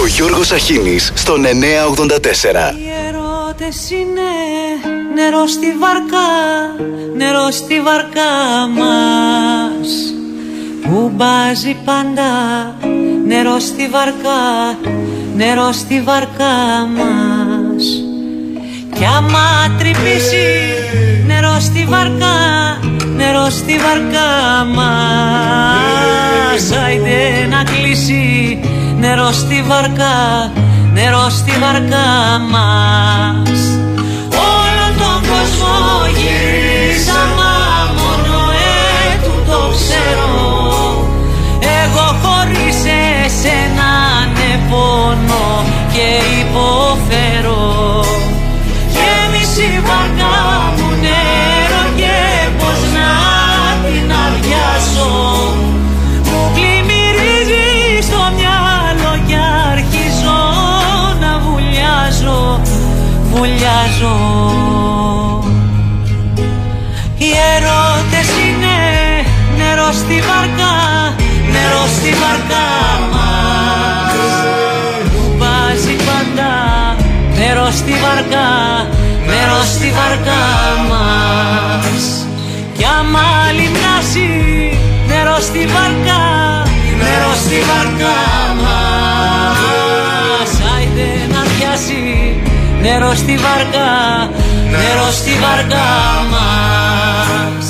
Ο Γιώργος Αχίνης στον 984. Οι ερώτες είναι νερό στη βαρκά, νερό στη βαρκά μας. Που μπάζει πάντα νερό στη βαρκά, νερό στη βαρκά μας. Κι άμα τρυπήσει νερό στη βαρκά, νερό στη βαρκά μας. Άιντε να κλείσει νερό στη βαρκά, νερό στη βαρκά μας. Όλο τον κόσμο γυρίσαμε μόνο έτου το ξέρω. Εγώ χωρίς εσένα ναι πόνο και υποφέρω. Γέμισε η βαρκά βουλιάζω. Οι ερώτες είναι νερό στη βαρκά, νερό στη βαρκά μας. Που βάζει πάντα νερό στη βαρκά, νερό στη βαρκά μας. Κι άμα λιμνάσει νερό στη βαρκά, νερό στη βαρκά μας νερό στη βαρκά, νερό στη βαρκά μας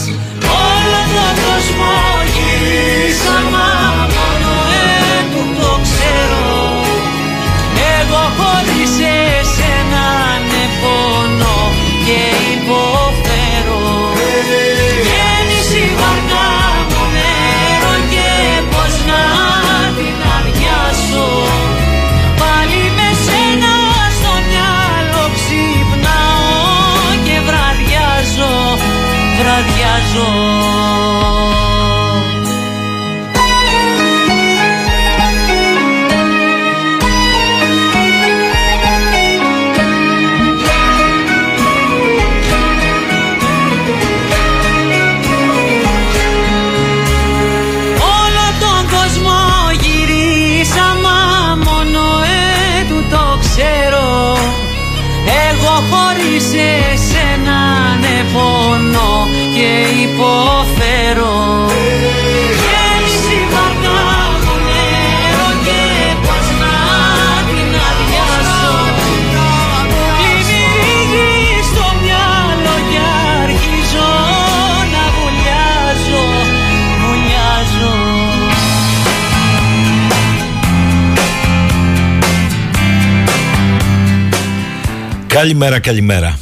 Καλημέρα, καλημέρα.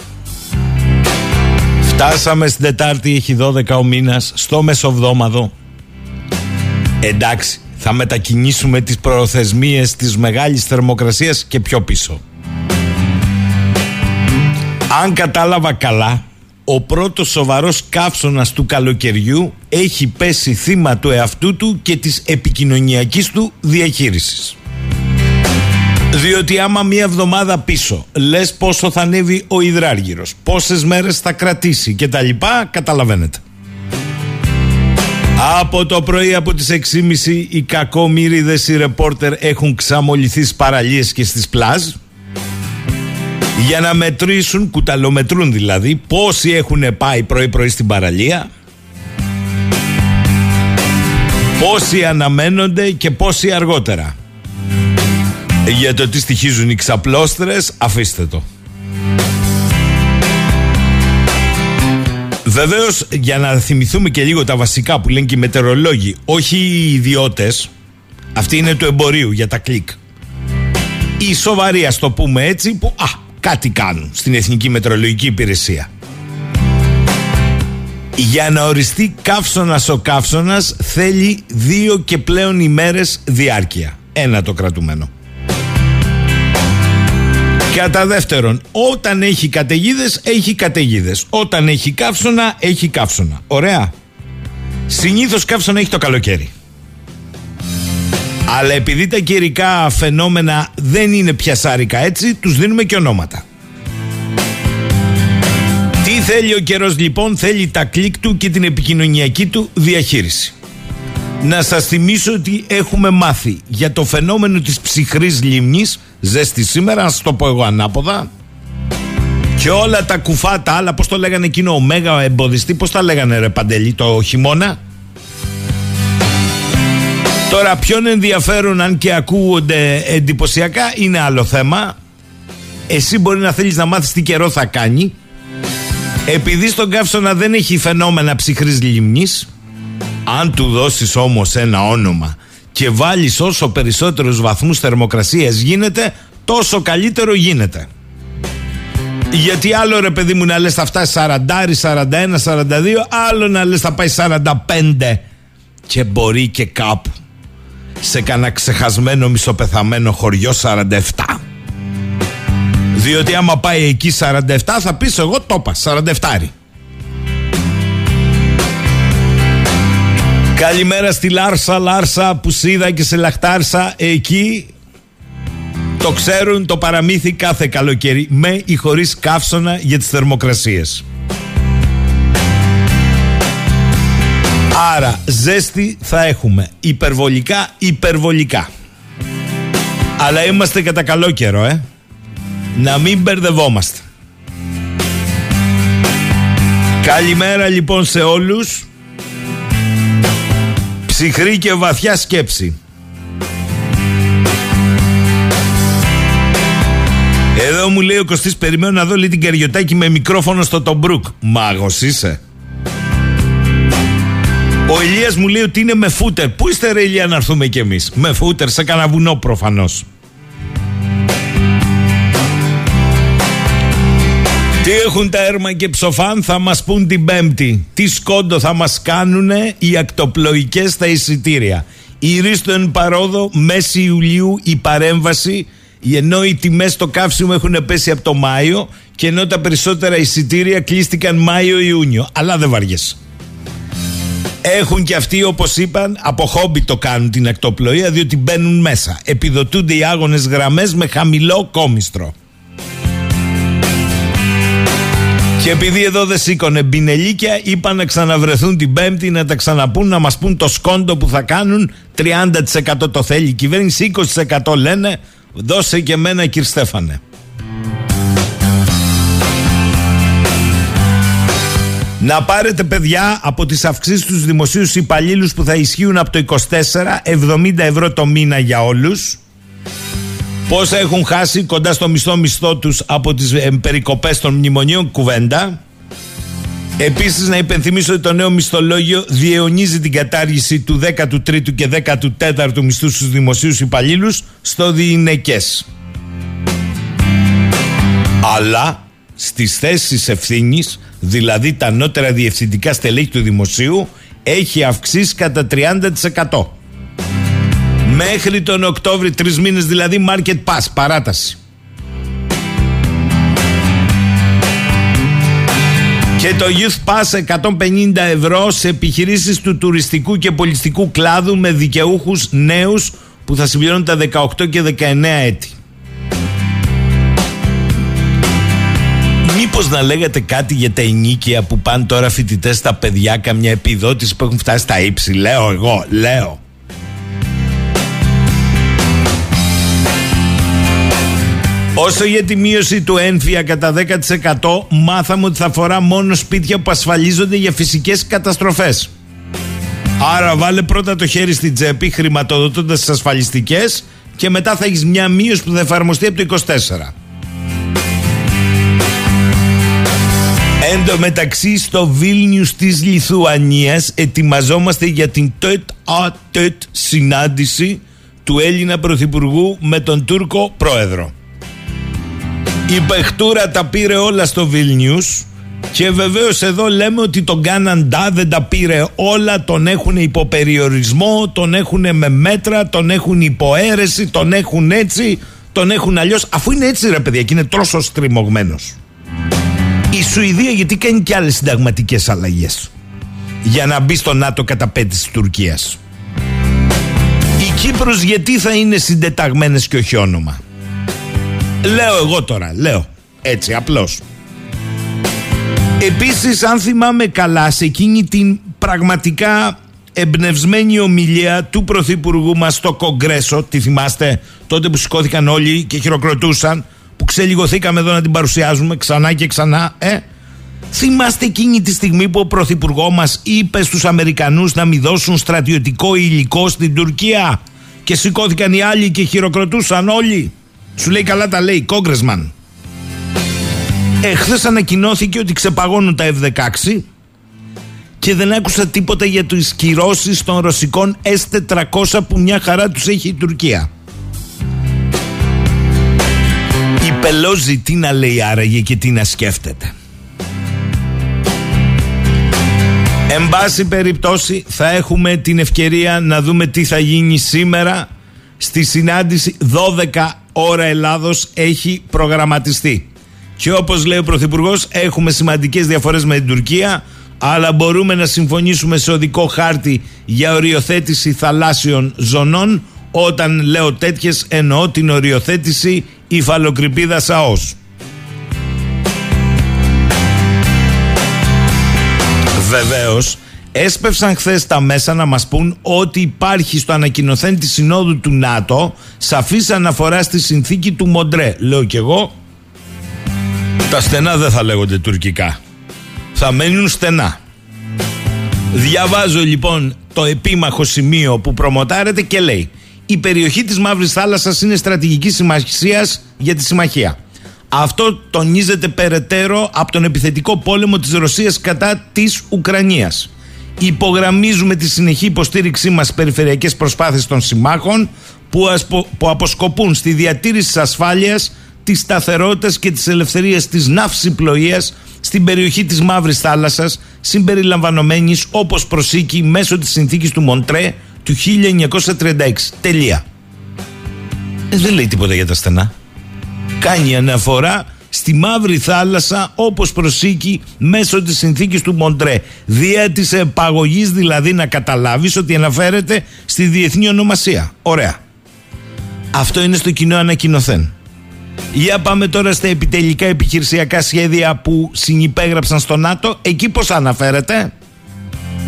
Φτάσαμε στην Τετάρτη, έχει 12 ο μήνας, στο Μεσοβδόμαδο. Εντάξει, θα μετακινήσουμε τις προθεσμίες της μεγάλης θερμοκρασίας και πιο πίσω. Αν κατάλαβα καλά, ο πρώτος σοβαρός καύσωνας του καλοκαιριού έχει πέσει θύμα του εαυτού του και της επικοινωνιακής του διαχείρισης. Διότι άμα μία εβδομάδα πίσω λες πόσο θα ανέβει ο υδράργυρος, πόσες μέρες θα κρατήσει και τα λοιπά, καταλαβαίνετε. Από το πρωί από τις 6.30 οι κακόμοιριδες οι ρεπόρτερ έχουν ξαμοληθεί στις παραλίες και στις πλάζ για να μετρήσουν, κουταλομετρούν δηλαδή, πόσοι έχουν πάει πρωί-πρωί στην παραλία πόσοι αναμένονται και πόσοι αργότερα. Για το τι στοιχίζουν οι ξαπλώστρες, αφήστε το. Βεβαίως, για να θυμηθούμε και λίγο τα βασικά που λένε και οι μετεωρολόγοι, όχι οι ιδιώτες, αυτοί είναι του εμπορίου για τα κλικ. Οι σοβαροί, ας το πούμε έτσι, που α, κάτι κάνουν στην Εθνική Μετεωρολογική Υπηρεσία. Για να οριστεί καύσωνας ο καύσωνας θέλει δύο και πλέον ημέρες διάρκεια. Ένα το κρατουμένο. Κατά δεύτερον, όταν έχει καταιγίδες, έχει καταιγίδες. Όταν έχει καύσωνα, έχει καύσωνα. Ωραία. Συνήθως καύσωνα έχει το καλοκαίρι. Αλλά επειδή τα καιρικά φαινόμενα δεν είναι πιασάρικα έτσι, τους δίνουμε και ονόματα. Τι θέλει ο καιρός λοιπόν, θέλει τα κλικ του και την επικοινωνιακή του διαχείριση. Να σας θυμίσω ότι έχουμε μάθει για το φαινόμενο της ψυχρής λίμνης Ζέστη σήμερα, να σας το πω εγώ ανάποδα. Και όλα τα κουφά τα άλλα, πώς το λέγανε εκείνο ο μέγα εμποδιστή Πώς τα λέγανε ρε Παντελή το χειμώνα; Τώρα ποιον ενδιαφέρον αν και ακούγονται εντυπωσιακά είναι άλλο θέμα. Εσύ μπορεί να θέλεις να μάθεις τι καιρό θα κάνει. Επειδή στον καύσωνα δεν έχει φαινόμενα ψυχρής λίμνης αν του δώσεις όμως ένα όνομα και βάλεις όσο περισσότερους βαθμούς θερμοκρασίας γίνεται, τόσο καλύτερο γίνεται. Γιατί άλλο ρε παιδί μου να λες θα φτάσει 40, 41, 42, άλλο να λες θα πάει 45 και μπορεί και κάπου σε κανένα ξεχασμένο μισοπεθαμένο χωριό 47. Διότι άμα πάει εκεί 47 θα πεις εγώ το είπα 47. Καλημέρα στη Λάρσα, Λάρσα που σίδα και σε λαχτάρσα εκεί το ξέρουν το παραμύθι κάθε καλοκαίρι με ή χωρίς καύσωνα για τις θερμοκρασίες. Άρα ζέστη θα έχουμε υπερβολικά, υπερβολικά. Αλλά είμαστε κατά καλό καιρό, ε. Να μην μπερδευόμαστε. Καλημέρα λοιπόν σε όλους Ψυχρή και βαθιά σκέψη. Εδώ μου λέει ο Κωστής περιμένω να δω λίγο την Καριωτάκη με μικρόφωνο στο Τομπρούκ. Μάγος είσαι. Ο Ηλίας μου λέει ότι είναι με φούτερ. Πού είστε ρε Ηλία να έρθουμε κι εμείς; Με φούτερ σε κανένα βουνό προφανώς. Τι έχουν τα έρμα και ψοφάν θα μας πούν την πέμπτη. Τι σκόντο θα μας κάνουνε οι ακτοπλοϊκές στα εισιτήρια. Η Ρίστον παρόδο μέση Ιουλίου η παρέμβαση ενώ οι τιμές στο καύσιμο έχουν πέσει από το Μάιο και ενώ τα περισσότερα εισιτήρια κλείστηκαν Μάιο-Ιούνιο. Αλλά δεν βαριέσαι. Έχουν και αυτοί όπως είπαν από χόμπι το κάνουν την ακτοπλοεία διότι μπαίνουν μέσα. Επιδοτούνται οι άγονες γραμμές με χαμηλό κόμιστρο. Και επειδή εδώ δεν σήκωνε μπινελίκια, είπαν να ξαναβρεθούν την Πέμπτη να τα ξαναπούν, να μας πούν το σκόντο που θα κάνουν. 30% το θέλει η κυβέρνηση, 20% λένε. Δώσε και μένα, κύριε Στέφανε. Να πάρετε παιδιά από τις αυξήσεις τους δημοσίους υπαλλήλους που θα ισχύουν από το 24 70 ευρώ το μήνα για όλους Πόσα έχουν χάσει κοντά στο μισθό μισθό τους από τις ε, περικοπές των μνημονίων κουβέντα. Επίσης να υπενθυμίσω ότι το νέο μισθολόγιο διαιωνίζει την κατάργηση του 13ου και 14ου μισθούς στους δημοσίους υπαλλήλους στο διηνεκές. Αλλά στις θέσεις ευθύνης, δηλαδή τα ανώτερα διευθυντικά στελέχη του δημοσίου, έχει αυξήσει κατά 30%. Μέχρι τον Οκτώβρη, τρεις μήνες δηλαδή, market pass, παράταση. Και το Youth Pass 150 ευρώ σε επιχειρήσεις του τουριστικού και πολιτιστικού κλάδου με δικαιούχους νέους που θα συμπληρώνουν τα 18 και 19 έτη. Μήπως να λέγατε κάτι για τα ενίκια που πάνε τώρα φοιτητές στα παιδιά καμιά επιδότηση που έχουν φτάσει στα ύψη. Λέω εγώ, λέω. Όσο για τη μείωση του ένφια κατά 10% μάθαμε ότι θα αφορά μόνο σπίτια που ασφαλίζονται για φυσικές καταστροφές. Άρα βάλε πρώτα το χέρι στην τσέπη χρηματοδοτώντας τις ασφαλιστικές και μετά θα έχεις μια μείωση που θα εφαρμοστεί από το 24. Εν τω μεταξύ στο Βίλνιους της Λιθουανίας ετοιμαζόμαστε για την τετ α τετ συνάντηση του Έλληνα Πρωθυπουργού με τον Τούρκο Πρόεδρο. Η παιχτούρα τα πήρε όλα στο Βιλνιούς και βεβαίως εδώ λέμε ότι τον Κάναντα δεν τα πήρε όλα, τον έχουν υποπεριορισμό, τον έχουν με μέτρα, τον έχουν υποαίρεση, τον έχουν έτσι, τον έχουν αλλιώς. Αφού είναι έτσι ρε παιδιά και είναι τόσο στριμωγμένος. Η Σουηδία γιατί κάνει και άλλες συνταγματικές αλλαγές για να μπει στο ΝΑΤΟ κατά πέντε της Τουρκίας. Η Κύπρος γιατί θα είναι συντεταγμένες και όχι όνομα. Λέω εγώ τώρα, λέω. Έτσι, απλώς. Επίσης, αν θυμάμαι καλά, σε εκείνη την πραγματικά εμπνευσμένη ομιλία του Πρωθυπουργού μας στο Κογκρέσο. Τη θυμάστε τότε που σηκώθηκαν όλοι και χειροκροτούσαν, που ξελιγωθήκαμε εδώ να την παρουσιάζουμε ξανά και ξανά, ε; Θυμάστε εκείνη τη στιγμή που ο Πρωθυπουργό μας είπε στους Αμερικανούς να μην δώσουν στρατιωτικό υλικό στην Τουρκία; Και σηκώθηκαν οι άλλοι και χειροκροτούσαν όλοι; Σου λέει καλά τα λέει, Κόγκρεσμαν. Εχθέ ανακοινώθηκε ότι ξεπαγώνουν τα F-16 και δεν άκουσα τίποτα για τις κυρώσεις των ρωσικών S-400 που μια χαρά τους έχει η Τουρκία. Η Πελόζη τι να λέει άραγε και τι να σκέφτεται. Εν πάση περιπτώσει θα έχουμε την ευκαιρία να δούμε τι θα γίνει σήμερα στη συνάντηση 12 ώρα Ελλάδος έχει προγραμματιστεί. Και όπως λέει ο Πρωθυπουργός, έχουμε σημαντικές διαφορές με την Τουρκία αλλά μπορούμε να συμφωνήσουμε σε οδικό χάρτη για οριοθέτηση θαλάσσιων ζωνών όταν λέω τέτοιες εννοώ την οριοθέτηση υφαλοκρηπίδα ΑΟΣ. Βεβαίως έσπευσαν χθες τα μέσα να μας πούν ότι υπάρχει στο ανακοινωθέν της Συνόδου του ΝΑΤΟ σαφής αναφορά στη συνθήκη του Μοντρέ. Λέω κι εγώ τα στενά δεν θα λέγονται τουρκικά. Θα μένουν στενά. Διαβάζω λοιπόν το επίμαχο σημείο που προμοτάρεται και λέει η περιοχή της Μαύρης Θάλασσας είναι στρατηγικής σημασίας για τη συμμαχία. Αυτό τονίζεται περαιτέρω από τον επιθετικό πόλεμο της Ρωσίας κατά της Ουκρανίας. Υπογραμμίζουμε τη συνεχή υποστήριξή μας περιφερειακές προσπάθειες των συμμάχων που, που αποσκοπούν στη διατήρηση της ασφάλειας της σταθερότητας και της ελευθερίας της ναυσιπλοείας στην περιοχή της Μαύρης Θάλασσας, συμπεριλαμβανομένης όπως προσήκει μέσω της συνθήκης του Μοντρέ του 1936. Τελεία. Ε, δεν λέει τίποτα για τα στενά. Κάνει αναφορά στη Μαύρη Θάλασσα όπως προσήκει μέσω της συνθήκης του Μοντρέ. Δια της επαγωγής δηλαδή να καταλάβεις ότι αναφέρεται στη διεθνή ονομασία. Ωραία. Αυτό είναι στο κοινό ανακοινωθέν. Για πάμε τώρα στα επιτελικά επιχειρησιακά σχέδια που συνυπέγραψαν στο ΝΑΤΟ. Εκεί πώς αναφέρεται;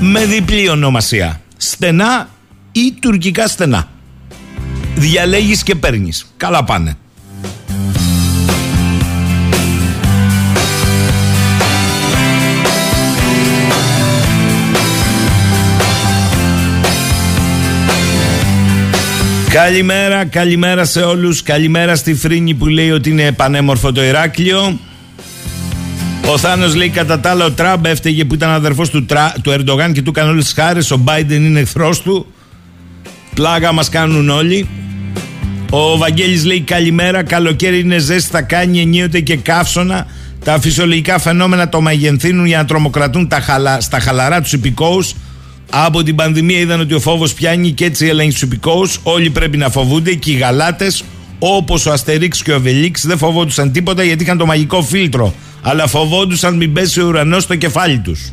Με διπλή ονομασία. Στενά ή τουρκικά στενά. Διαλέγεις και παίρνεις. Καλά πάνε. Καλημέρα, καλημέρα σε όλους. Καλημέρα στη Φρίνη που λέει ότι είναι πανέμορφο το Ηράκλειο. Ο Θάνος λέει κατά τα άλλα ο Τραμπ έφταιγε που ήταν αδερφός του, Τρα, του Ερντογάν και του έκανε όλες τις χάρες. Ο Μπάιντεν είναι εχθρός του. Πλάγα μας κάνουν όλοι Ο Βαγγέλης λέει καλημέρα Καλοκαίρι είναι ζέστη θα κάνει ενίοτε και καύσωνα. Τα φυσιολογικά φαινόμενα το μαγενθύνουν για να τρομοκρατούν τα χαλα, στα χαλαρά τους υπηκόους από την πανδημία είδαν ότι ο φόβος πιάνει και έτσι ελέγχει του υπηκόους. Όλοι πρέπει να φοβούνται και οι γαλάτες, όπως ο Αστερίξ και ο Βελίξ, δεν φοβόντουσαν τίποτα γιατί είχαν το μαγικό φίλτρο. Αλλά φοβόντουσαν μην πέσει ο ουρανός στο κεφάλι τους.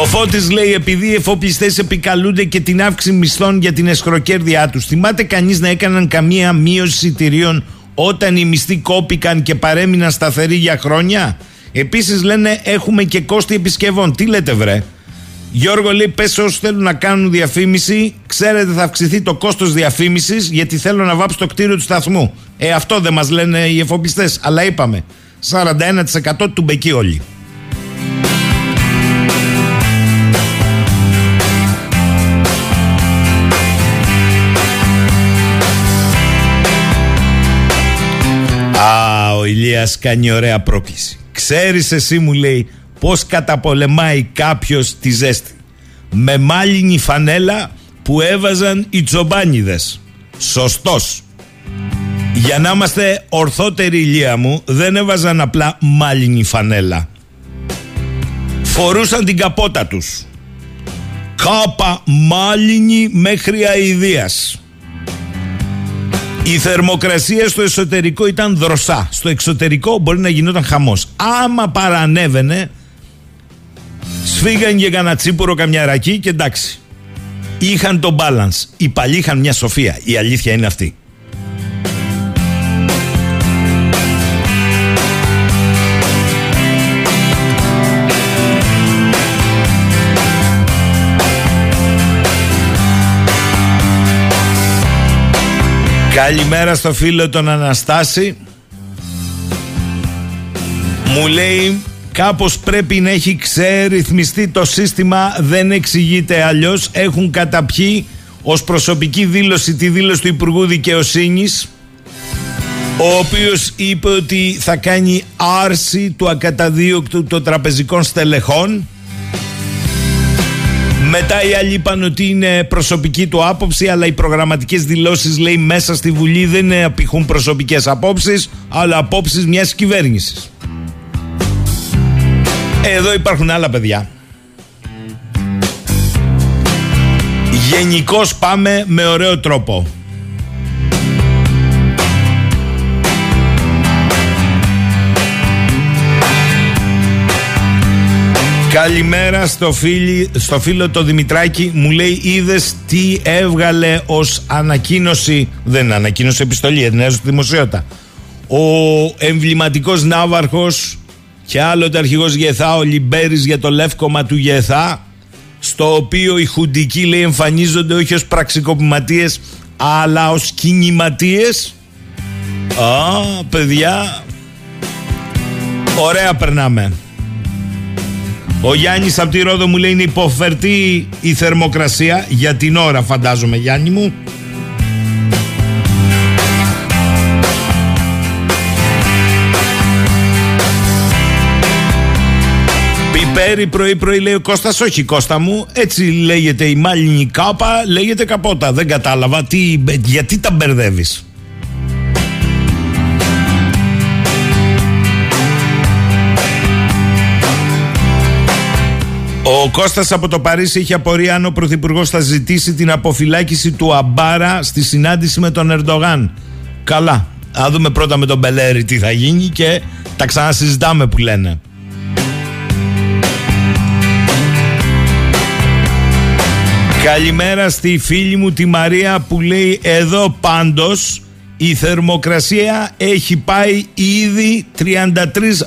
Ο Φώτης λέει επειδή οι εφοπλιστές επικαλούνται και την αύξηση μισθών για την εσχροκέρδειά τους. Θυμάται κανείς να έκαναν καμία μείωση εισιτηρίων όταν οι μισθοί κόπηκαν και παρέμειναν σταθεροί για χρόνια; Επίσης λένε έχουμε και κόστη επισκευών. Τι λέτε, βρε; Γιώργο λέει: Πες όσους θέλουν να κάνουν διαφήμιση, ξέρετε θα αυξηθεί το κόστος διαφήμισης γιατί θέλω να βάψω το κτίριο του σταθμού. Ε, αυτό δεν μας λένε οι εφοπιστέ. Αλλά είπαμε, 41% του μπεκεί όλοι. Α, ο Ηλίας κάνει ωραία πρόκληση. Ξέρεις εσύ μου λέει πως καταπολεμάει κάποιος τη ζέστη. Με μάλινη φανέλα που έβαζαν οι τσομπάνιδες. Σωστός. Για να είμαστε ορθότεροι ηλία μου δεν έβαζαν απλά μάλινη φανέλα. Φορούσαν την καπότα τους. Κάπα μάλινη μέχρι αηδίας. Η θερμοκρασία στο εσωτερικό ήταν δροσά. Στο εξωτερικό μπορεί να γινόταν χαμός. Άμα παρανέβαινε, σφίγαν και κανένα τσίπορο καμιά ρακή και εντάξει. Είχαν το balance. Οι παλιοί είχαν μια σοφία. Η αλήθεια είναι αυτή. Καλημέρα στο φίλο τον Αναστάση. Μου λέει κάπως πρέπει να έχει ξερυθμιστεί το σύστημα Δεν εξηγείται αλλιώς. Έχουν καταπιεί ως προσωπική δήλωση τη δήλωση του Υπουργού Δικαιοσύνης ο οποίος είπε ότι θα κάνει άρση του ακαταδίωκτου των τραπεζικών στελεχών μετά οι άλλοι είπαν ότι είναι προσωπική του άποψη, αλλά οι προγραμματικές δηλώσεις λέει μέσα στη Βουλή δεν απηχούν προσωπικές απόψεις, αλλά απόψεις μιας κυβέρνησης. Εδώ υπάρχουν άλλα παιδιά. Γενικώς πάμε με ωραίο τρόπο. Καλημέρα στο, φίλι, στο φίλο το Δημητράκη. Μου λέει είδες τι έβγαλε ως ανακοίνωση Δεν είναι ανακοίνωση επιστολή Ενέζω στη δημοσιότητα Ο εμβληματικός ναύαρχος Και άλλοτε αρχηγός Γεθά Ο Λιμπέρης για το λεύκομα του Γεθά Στο οποίο οι χουντικοί λέει εμφανίζονται όχι ως πραξικοπηματίες Αλλά ως κινηματίες Α, παιδιά. Ωραία περνάμε ο Γιάννης από τη Ρόδο μου λέει είναι υποφερτή η θερμοκρασία για την ώρα, φαντάζομαι, Γιάννη μου. Πιπέρι πρωί-πρωί λέει ο Κώστας, όχι Κώστα μου, έτσι λέγεται η μάλινη κάπα, λέγεται καπότα. Δεν κατάλαβα, τι, γιατί τα μπερδεύεις. Ο Κώστας από το Παρίσι είχε απορία αν ο Πρωθυπουργός θα ζητήσει την αποφυλάκηση του Αμπάρα στη συνάντηση με τον Ερντογάν. Καλά. Α δούμε πρώτα με τον Μπελέρη τι θα γίνει και τα ξανασυζητάμε που λένε. Καλημέρα στη φίλη μου τη Μαρία που λέει εδώ πάντως η θερμοκρασία έχει πάει ήδη 33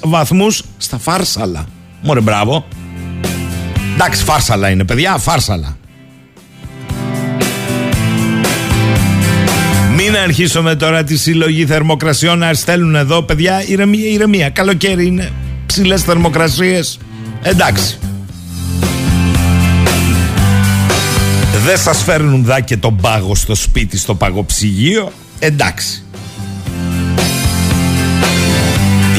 βαθμούς στα Φάρσαλα. Μωρέ μπράβο. Εντάξει, φάρσαλα είναι, παιδιά, φάρσαλα. Μην αρχίσουμε τώρα τη συλλογή θερμοκρασιών να στέλνουν εδώ, παιδιά, ηρεμία, ηρεμία. Καλοκαίρι είναι, ψηλές θερμοκρασίες. Εντάξει. Δεν σας φέρνουν δά και τον πάγο στο σπίτι, στο παγοψυγείο. Εντάξει.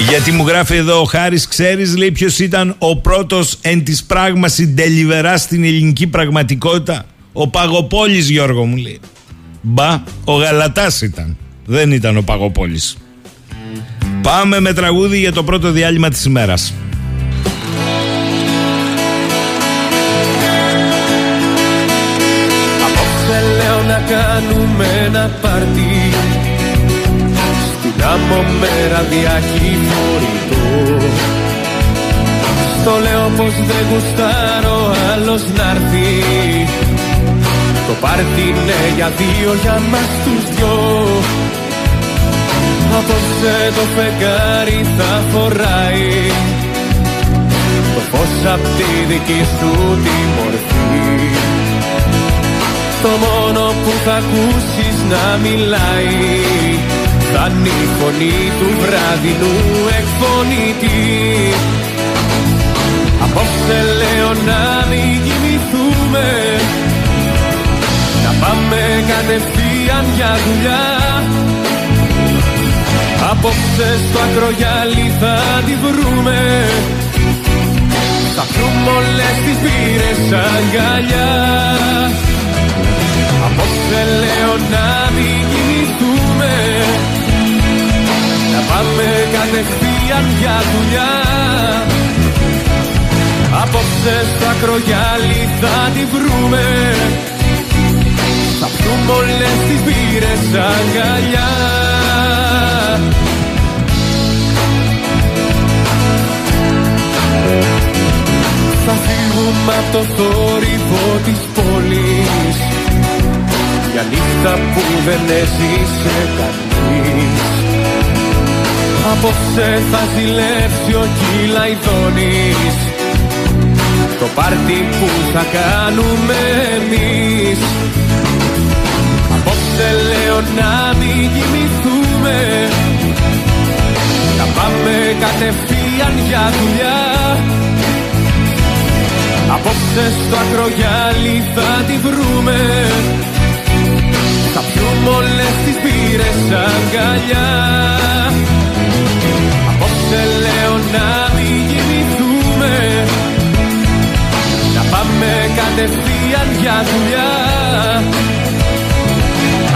Γιατί μου γράφει εδώ ο Χάρης Ξέρεις λέει ποιος ήταν ο πρώτος εν της πράγμα συντελιβερά στην ελληνική πραγματικότητα; Ο Παγοπόλης Γιώργο μου λέει. Μπα ο Γαλατάς ήταν. Δεν ήταν ο Παγοπόλης. Πάμε με τραγούδι για το πρώτο διάλειμμα της ημέρας. Απόψε λέω να κάνουμε ένα πάρτι Άμμο με ραδιάκι φορητό Στο λέω πως δεν γουστάρω άλλος να'ρθει Το πάρτι είναι για δύο για μας τους δυο. Απόψε το φεγγάρι θα φοράει. Το φως απ' τη δική σου τη μορφή. Το μόνο που θα ακούσεις να μιλάει θα είναι η φωνή του βραδινού εκφωνητή. Απόψε λέω να μην κοιμηθούμε. Να πάμε κατευθείαν για δουλειά. Απόψε στο ακρογιάλι θα τη βρούμε. Θα βρούμε όλες τις πύρες αγκαλιά κατευθείαν για δουλειά. Απόψε στο ακρογιάλι θα τη βρούμε. Θα πιούμε όλες τις μπύρες αγκαλιά. Θα φύγουμε από το θόρυβο της πόλης. Για νύχτα που δεν έζησε κανείς Απόψε θα ζηλέψει ο Κυλαϊδόνης. Το πάρτι που θα κάνουμε εμείς. Απόψε λέω να μην μην κοιμηθούμε. Να πάμε κατευθείαν για δουλειά. Απόψε στο ακρογιάλι θα τη βρούμε. Θα πιούμε όλες τις πύρες αγκαλιά Απόψε λέω να μην κοιμηθούμε. Να πάμε κατευθείαν για δουλειά.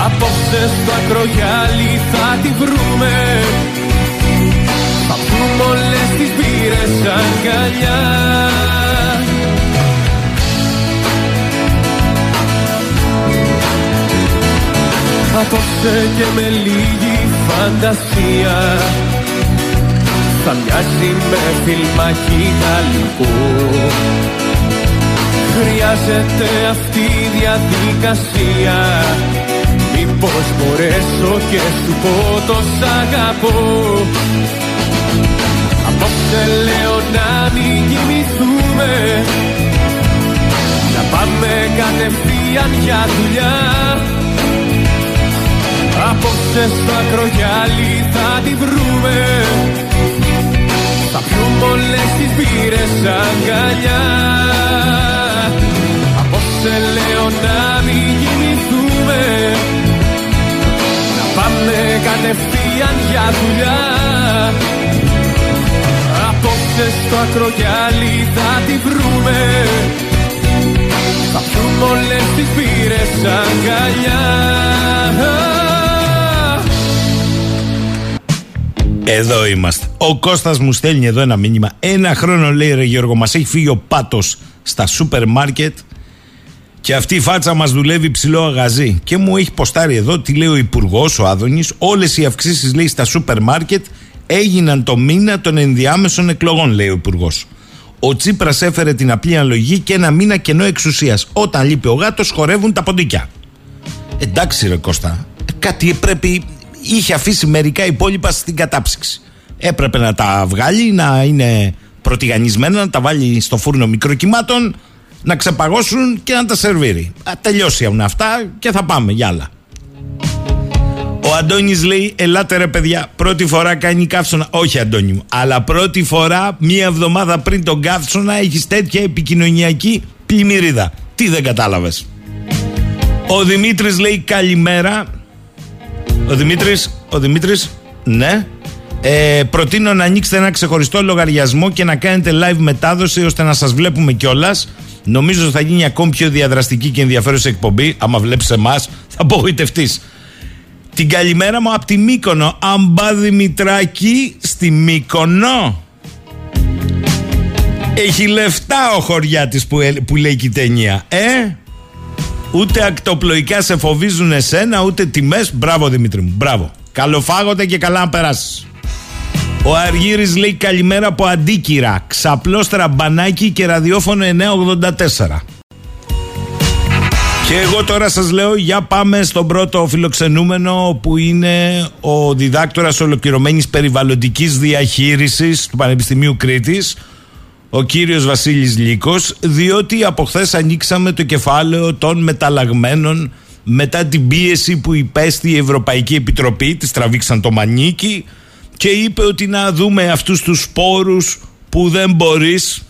Απόψε στο ακρογιάλι θα τη βρούμε. Θα πιούμε όλες τις πύρες αγκαλιά. Απόψε και με λίγη φαντασία Θα μοιάζει με φιλμάκι γαλλικό Χρειάζεται αυτή η διαδικασία. Μήπως μπορέσω και σου πω το σ' αγαπώ. Απόψε λέω να μην κοιμηθούμε. Να πάμε κατευθείαν για δουλειά. Απόψε στο ακρογιάλι θα τη βρούμε Θα πιούμε όλες τις μπύρες αγκαλιά. Απόψε λέω να μην κοιμηθούμε Να πάμε κατευθείαν για δουλειά. Απόψε στο ακρογιάλι θα τη βρούμε Θα πιούμε όλες τις μπύρες αγκαλιά. Εδώ είμαστε. Ο Κώστας μου στέλνει εδώ ένα μήνυμα. Ένα χρόνο λέει ρε Γιώργο, μας έχει φύγει ο πάτος στα σούπερ μάρκετ και αυτή η φάτσα μας δουλεύει ψηλό αγαζί. Και μου έχει ποστάρει εδώ τι λέει ο υπουργός, ο Άδωνης. Όλες οι αυξήσεις λέει στα σούπερ μάρκετ έγιναν το μήνα των ενδιάμεσων εκλογών λέει ο υπουργός. Ο Τσίπρας έφερε την απλή αναλογή και ένα μήνα κενό εξουσίας. Όταν λείπει ο γάτος χορεύουν τα ποντίκια. Εντάξει ρε Κώστα, κάτι πρέπει είχε αφήσει μερικά υπόλοιπα στην κατάψυξη. Έπρεπε να τα βγάλει, να είναι πρωτηγανισμένα, να τα βάλει στο φούρνο μικροκυμάτων, να ξεπαγώσουν και να τα σερβίρει. Α, τελειώσει αυτά και θα πάμε για άλλα. Ο Αντώνης λέει: Ελάτε ρε παιδιά, πρώτη φορά κάνει καύσωνα. Όχι, Αντώνη μου, αλλά πρώτη φορά μία εβδομάδα πριν τον καύσωνα έχεις τέτοια επικοινωνιακή πλημμυρίδα. Τι δεν κατάλαβες. Ο Δημήτρης λέει: Καλημέρα. Ο Δημήτρης, ο Δημήτρης, ναι. Ε, προτείνω να ανοίξετε ένα ξεχωριστό λογαριασμό και να κάνετε live μετάδοση ώστε να σας βλέπουμε κιόλας. Νομίζω ότι θα γίνει ακόμη πιο διαδραστική και ενδιαφέρουσα εκπομπή. Άμα βλέπεις εμάς, θα απογοητευτείς. Την καλημέρα μου από τη Μύκονο. Αμπά Δημητράκη στη Μύκονο. Έχει λεφτά ο χωριάτης που, που λέει και η ταινία. Ε, Ούτε ακτοπλοϊκά σε φοβίζουν εσένα, ούτε τιμές. Μπράβο Δημήτρη μου, μπράβο. Καλοφάγονται και καλά να περάσεις. Ο Αργύρης λέει καλημέρα από Αντίκυρα. Ξαπλώστρα μπανάκι και ραδιόφωνο 984. Και εγώ τώρα σας λέω για πάμε στον πρώτο φιλοξενούμενο που είναι ο διδάκτορας ολοκληρωμένης περιβαλλοντικής διαχείρισης του Πανεπιστημίου Κρήτης ο κύριος Βασίλης Λύκος διότι από χθες ανοίξαμε το κεφάλαιο των μεταλλαγμένων μετά την πίεση που υπέστη η Ευρωπαϊκή Επιτροπή της τραβήξαν το μανίκι και είπε ότι να δούμε αυτούς τους σπόρους που δεν μπορείς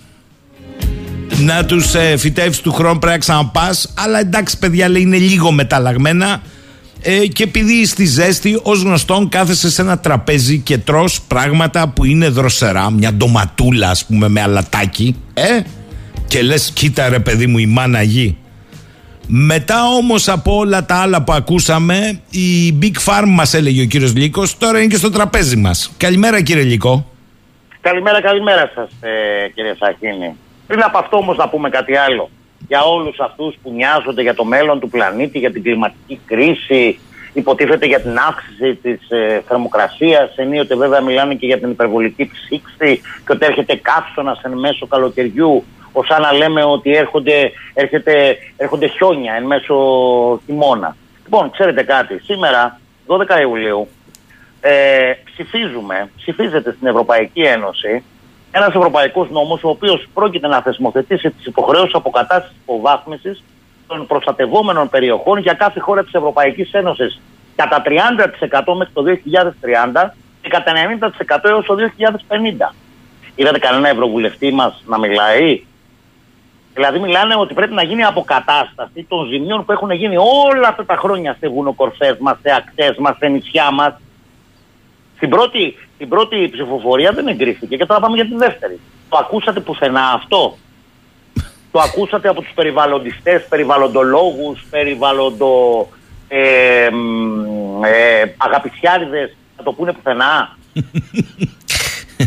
να τους ε, φυτεύεις του χρόνου πρέπει να ξαναπάς. Αλλά εντάξει παιδιά λέει είναι λίγο μεταλλαγμένα. Ε, και επειδή στη ζέστη ως γνωστόν κάθεσαι σε ένα τραπέζι και τρως πράγματα που είναι δροσερά μια ντοματούλα ας πούμε με αλατάκι ε, και λες κοίτα ρε παιδί μου η μάνα γη μετά όμως από όλα τα άλλα που ακούσαμε η Big Farm μας έλεγε ο κύριος Λύκος τώρα είναι και στο τραπέζι μας. Καλημέρα κύριε Λύκο. Καλημέρα καλημέρα σας ε, κύριε Σαχίνη. Πριν από αυτό όμως να πούμε κάτι άλλο. Για όλους αυτούς που νοιάζονται για το μέλλον του πλανήτη, για την κλιματική κρίση, υποτίθεται για την αύξηση της ε, θερμοκρασίας, ενίοτε βέβαια μιλάνε και για την υπερβολική ψήξη και ότι έρχεται καύσωνας εν μέσω καλοκαιριού, ως να λέμε ότι έρχονται, έρχεται, έρχονται χιόνια εν μέσω χειμώνα. Λοιπόν, ξέρετε κάτι, σήμερα, 12 Ιουλίου, ε, ψηφίζουμε, ψηφίζεται στην Ευρωπαϊκή Ένωση ένας ευρωπαϊκός νόμος, ο οποίος πρόκειται να θεσμοθετήσει τις υποχρεώσεις αποκατάστασης υποβάθμιση των προστατευόμενων περιοχών για κάθε χώρα της Ευρωπαϊκής Ένωσης. Κατά 30% μέχρι το 2030 και κατά 90% έως το 2050. Είδατε κανένα ευρωβουλευτή μας να μιλάει; Δηλαδή μιλάνε ότι πρέπει να γίνει αποκατάσταση των ζημιών που έχουν γίνει όλα αυτά τα χρόνια σε βουνοκορφές μας, σε ακτές μας, σε νησιά μας. Στην πρώτη, στην πρώτη ψηφοφορία δεν εγκρίθηκε και τώρα πάμε για τη δεύτερη. Το ακούσατε πουθενά αυτό; Το ακούσατε από τους περιβαλλοντιστές, περιβαλλοντολόγους, περιβαλλοντο... Ε, ε, αγαπησιάριδες, θα το πούνε πουθενά;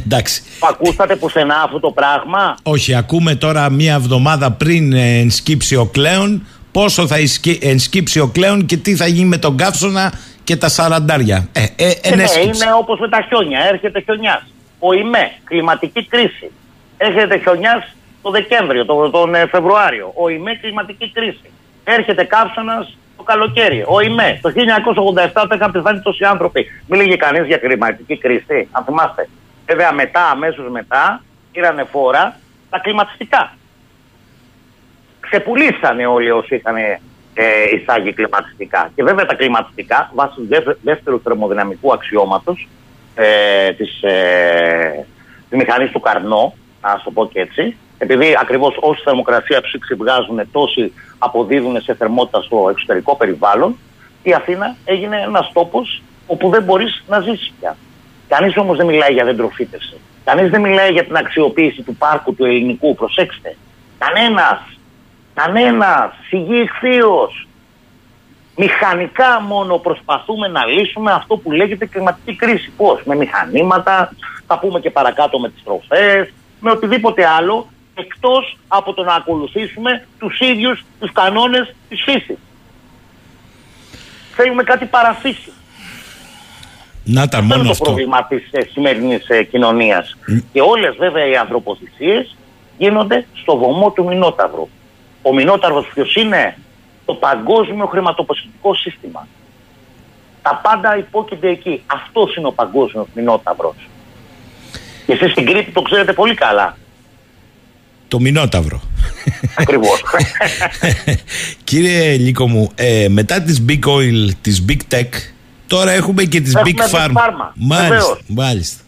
Εντάξει. Το ακούσατε πουθενά αυτό το πράγμα; Όχι, ακούμε τώρα μία εβδομάδα πριν ε, ενσκύψει ο Κλέον πόσο θα ισκύ- ενσκύψει ο Κλέον και τι θα γίνει με τον Καύσωνα και τα σαραντάρια. Ε, ε, Ε, ναι, ενέσκυψε. είναι όπως με τα χιόνια. Έρχεται χιονιάς. Ο ΙΜΕ, κλιματική κρίση. Έρχεται χιονιάς το Δεκέμβριο, το, τον ε, Φεβρουάριο. Ο ΙΜΕ, κλιματική κρίση. Έρχεται κάψονας το καλοκαίρι. Ο ΙΜΕ, το 1987 όταν είχαν πεθάνει τόσοι άνθρωποι. Μίληγε κανείς για κλιματική κρίση, αν θυμάστε. Βέβαια μετά, αμέσως μετά, πήρανε φόρα τα κλιματιστικά. Ξεπουλήσανε όλοι όσοι είχαν ε, εισάγει κλιματιστικά. Και βέβαια τα κλιματιστικά, βάσει του δεύτερου- δεύτερου θερμοδυναμικού αξιώματος ε, της, ε, της μηχανής του Καρνό, να το πω και έτσι, επειδή ακριβώς όση θερμοκρασία ψήξη βγάζουν, τόσοι αποδίδουν σε θερμότητα στο εξωτερικό περιβάλλον, η Αθήνα έγινε ένας τόπος όπου δεν μπορείς να ζήσεις πια. Κανείς όμως δεν μιλάει για δεντροφύτευση. Κανείς δεν μιλάει για την αξιοποίηση του πάρκου του ελληνικού. Προσέξτε. Κανένας. Κανένας. Σιγή ηχθείος. Μηχανικά μόνο προσπαθούμε να λύσουμε αυτό που λέγεται κλιματική κρίση. Πώς, με μηχανήματα, θα πούμε και παρακάτω με τις τροφές, με οτιδήποτε άλλο, εκτός από το να ακολουθήσουμε τους ίδιους τους κανόνες της φύσης. Θέλουμε κάτι παραφύση. Να ήταν Αυτό μόνο είναι το αυτό. πρόβλημα της ε, σημερινής ε, κοινωνίας. Και όλες βέβαια οι ανθρωποθυσίες γίνονται στο βωμό του Μινόταυρου. Ο Μινόταυρος ποιος είναι, το παγκόσμιο χρηματοπιστωτικό σύστημα. Τα πάντα υπόκεινται εκεί. Αυτός είναι ο παγκόσμιος Μινόταυρος. Και εσείς στην Κρήτη το ξέρετε πολύ καλά. Το Μινόταυρο. Ακριβώς. Κύριε Λίκο μου, ε, μετά τις Big Oil, τις Big Tech, τώρα έχουμε και τις Έχουμε Big Big Pharma. Pharma, Μάλιστα, βεβαίως. μάλιστα.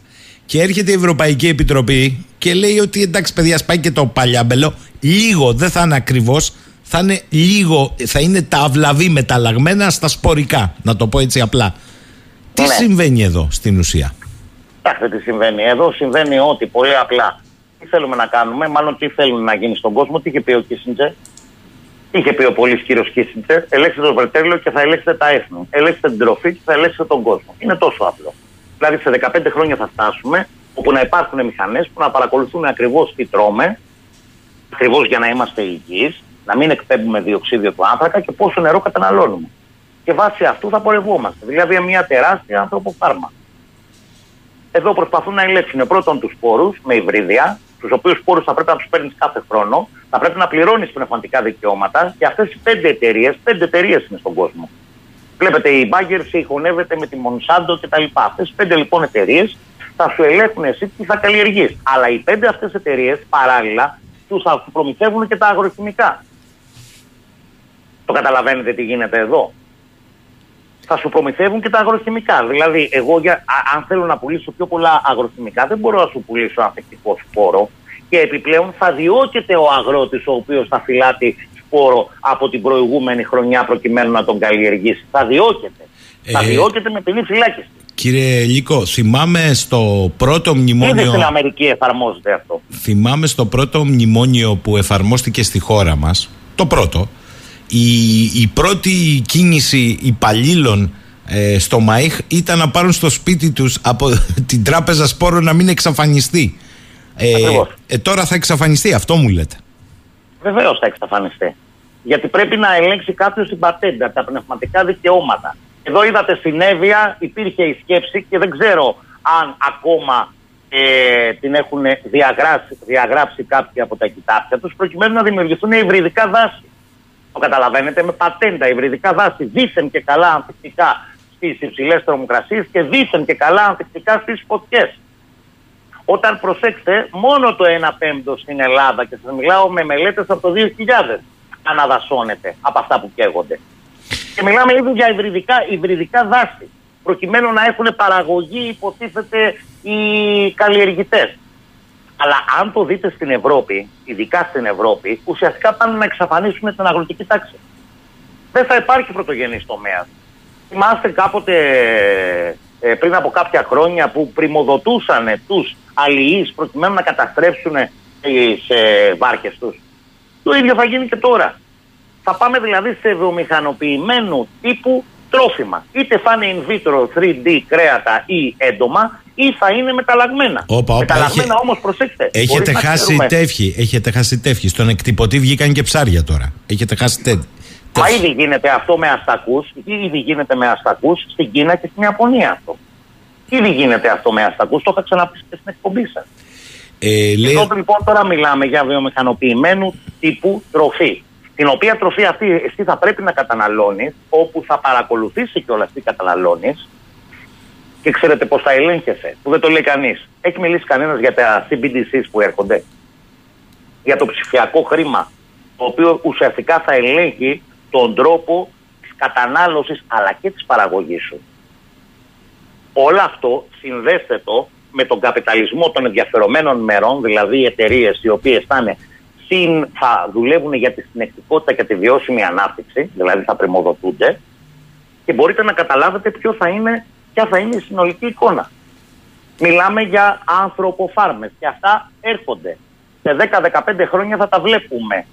Και έρχεται η Ευρωπαϊκή Επιτροπή και λέει ότι εντάξει παιδιά σπάει και το παλιάμπελο, λίγο δεν θα είναι ακριβώς, θα είναι λίγο, θα είναι τα αυλαβή μεταλλαγμένα στα σπορικά, να το πω έτσι απλά. Τι Ναι. συμβαίνει εδώ στην ουσία; Κοιτάξτε τι συμβαίνει. Εδώ συμβαίνει ότι πολύ απλά. Τι θέλουμε να κάνουμε, μάλλον τι θέλουν να γίνει στον κόσμο, τι είχε πει ο Κίσιντζερ. Τι είχε πει ο πολύς κύριος Κίσιντζερ, ελέγξτε το πετρέλαιο και θα ελέγξετε τα έθνη. Ελέγξτε την τροφή και θα ελέγξετε τον κόσμο. Είναι τόσο απλό. Δηλαδή σε 15 χρόνια θα φτάσουμε όπου να υπάρχουν μηχανές που να παρακολουθούν ακριβώς τι τρώμε, ακριβώς για να είμαστε υγιείς, να μην εκπέμπουμε διοξίδιο του άνθρακα και πόσο νερό καταναλώνουμε. Και βάσει αυτού θα πορευόμαστε. Δηλαδή μια τεράστια ανθρωποφάρμα. Εδώ προσπαθούν να ελέγξουν πρώτον τους σπόρους με υβρίδια, τους οποίους σπόρου θα πρέπει να τους παίρνεις κάθε χρόνο, θα πρέπει να πληρώνεις πνευματικά δικαιώματα και αυτές οι πέντε εταιρείες, πέντε εταιρείες είναι στον κόσμο. Βλέπετε, η Bayer συγχωνεύεται με τη Monsanto κτλ. Αυτές οι πέντε λοιπόν εταιρείες θα σου ελέγχουν εσύ τι θα καλλιεργείς. Αλλά οι πέντε αυτές εταιρείες παράλληλα τους θα σου προμηθεύουν και τα αγροχημικά. Το καταλαβαίνετε τι γίνεται εδώ θα σου προμηθεύουν και τα αγροχημικά. Δηλαδή, εγώ για, α- αν θέλω να πουλήσω πιο πολλά αγροχημικά, δεν μπορώ να σου πουλήσω ανθεκτικό σπόρο. Και επιπλέον θα διώκεται ο αγρότης ο οποίος θα φυλάτει σπόρο από την προηγούμενη χρονιά προκειμένου να τον καλλιεργήσει. Θα διώκεται. Θα Ε, διώκεται με ποινή φυλάκιση. Κύριε Λίκο, θυμάμαι στο πρώτο Ήδη μνημόνιο... στην Αμερική εφαρμόζεται αυτό. Θυμάμαι στο πρώτο μνημόνιο που εφαρμόστηκε στη χώρα μας, το πρώτο, η, η πρώτη κίνηση υπαλλήλων ε, στο ΜΑΙΧ ήταν να πάρουν στο σπίτι τους από την τράπεζα σπόρων να μην εξαφανιστεί. Ε, Ακριβώς. ε, τώρα θα εξαφανιστεί, αυτό μου λέτε. Βεβαίως θα εξαφανιστεί. Γιατί πρέπει να ελέγξει κάποιος την πατέντα, τα πνευματικά δικαιώματα. Εδώ είδατε στην Εύβοια υπήρχε η σκέψη και δεν ξέρω αν ακόμα ε, την έχουν διαγράψει, διαγράψει κάποιοι από τα κοιτάπια τους προκειμένου να δημιουργηθούν υβριδικά δάση. Το καταλαβαίνετε με πατέντα υβριδικά δάση δίθεν και καλά ανθεκτικά στις υψηλές θερμοκρασίες και δίθεν και καλά ανθεκτικά στις φωτιές. Όταν προσέξτε, μόνο το 1 πέμπτο στην Ελλάδα, και σας μιλάω με μελέτες από το 2000, αναδασώνεται από αυτά που καίγονται. Και μιλάμε ήδη για υβριδικά, υβριδικά δάση. Προκειμένου να έχουν παραγωγή, υποτίθεται, οι καλλιεργητές. Αλλά αν το δείτε στην Ευρώπη, ειδικά στην Ευρώπη, ουσιαστικά πάνε να εξαφανίσουν την αγροτική τάξη. Δεν θα υπάρχει πρωτογενής τομέας. Θυμάστε κάποτε ε, πριν από κάποια χρόνια που πρημοδοτούσαν τους αλληλείς προκειμένου να καταστρέψουν τις ε, βάρκες τους. Το ίδιο θα γίνει και τώρα. Θα πάμε δηλαδή σε βιομηχανοποιημένου τύπου τρόφιμα. Είτε θα είναι in vitro 3D κρέατα ή έντομα, ή θα είναι μεταλλαγμένα. Όπα, όπα, μεταλλαγμένα έχε- όμως, προσέξτε. Έχετε χωρίς να χάσει ξέρουμε. τεύχη. Έχετε χάσει τεύχη. Στον εκτυπωτή βγήκαν και ψάρια τώρα. Έχετε χάσει τέ... Μα τεύχη. ήδη γίνεται αυτό με αστακούς, ήδη γίνεται με αστακούς στην Κίνα και στην Ιαπωνία αυτό. Ήδη γίνεται αυτό με αστακούς, το είχα ξαναπεί και στην εκπομπή σας. Ε, λέει, Εδώ λοιπόν τώρα μιλάμε για βιομηχανοποιημένου τύπου τροφή. Την οποία τροφή αυτή εσύ θα πρέπει να καταναλώνεις, όπου θα παρακολουθήσει και όλα τι καταναλώνεις και ξέρετε πώς θα ελέγχεσαι, που δεν το λέει κανείς. Έχει μιλήσει κανένας για τα CBDCs που έρχονται, για το ψηφιακό χρήμα, το οποίο ουσιαστικά θα ελέγχει τον τρόπο της κατανάλωσης αλλά και της παραγωγής σου. Όλο αυτό συνδέστε το με τον καπιταλισμό των ενδιαφερομένων μερών, δηλαδή οι εταιρείες οι οποίες θα, είναι συν, θα δουλεύουν για τη συνεκτικότητα και τη βιώσιμη ανάπτυξη, δηλαδή θα πρημοδοτούνται, και μπορείτε να καταλάβετε ποιο θα είναι, ποια θα είναι η συνολική εικόνα. Μιλάμε για ανθρωποφάρμες και αυτά έρχονται. Σε 10-15 χρόνια θα τα βλέπουμε.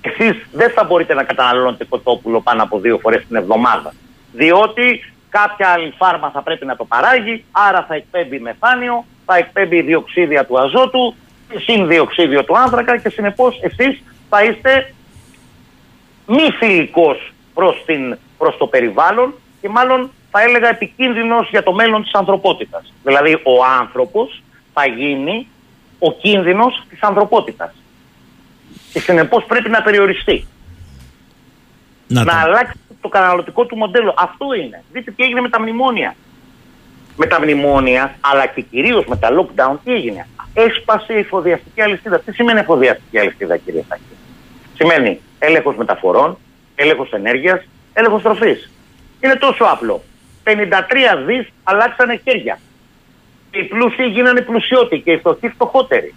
Εσείς δεν θα μπορείτε να καταναλώνετε κοτόπουλο πάνω από δύο φορές την εβδομάδα. Διότι κάποια άλλη φάρμα θα πρέπει να το παράγει, άρα θα εκπέμπει μεθάνιο, θα εκπέμπει διοξίδια του αζότου, συν διοξίδιο του άνθρακα και συνεπώς εσείς θα είστε μη φιλικός προς, την, προς το περιβάλλον και μάλλον θα έλεγα επικίνδυνος για το μέλλον της ανθρωπότητας. Δηλαδή ο άνθρωπος θα γίνει ο κίνδυνος της ανθρωπότητας. Και συνεπώς πρέπει να περιοριστεί. να να τα- αλλάξει το καταναλωτικό του μοντέλο. Αυτό είναι. Δείτε τι έγινε με τα μνημόνια. Με τα μνημόνια, αλλά και κυρίως με τα lockdown, τι έγινε. Έσπασε η εφοδιαστική αλυσίδα. Τι σημαίνει εφοδιαστική αλυσίδα, κύριε Σάκη; Σημαίνει έλεγχος μεταφορών, έλεγχος ενέργειας, έλεγχος τροφής. Είναι τόσο απλό. 53 δις αλλάξανε χέρια. Οι πλούσιοι γίνανε πλουσιότεροι και οι φτωχοί φτωχότεροι.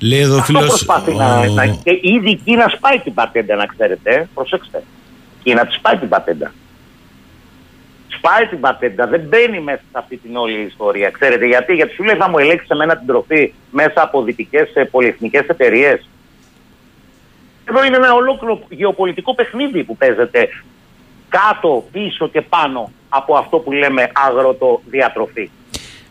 Λέει εδώ Αυτό φίλος, προσπαθεί ο- να, να. Και ήδη η Κίνα σπάει την πατέντα, να ξέρετε. ε. Προσέξτε. Η Κίνα της σπάει την πατέντα. Σπάει την πατέντα, δεν μπαίνει μέσα σε αυτή την όλη ιστορία. Ξέρετε γιατί, γιατί σου λέει θα μου ελέγξεις εμένα την τροφή μέσα από δυτικές πολυεθνικές εταιρείες. Εδώ είναι ένα ολόκληρο γεωπολιτικό παιχνίδι που παίζεται κάτω, πίσω και πάνω από αυτό που λέμε αγροτοδιατροφή.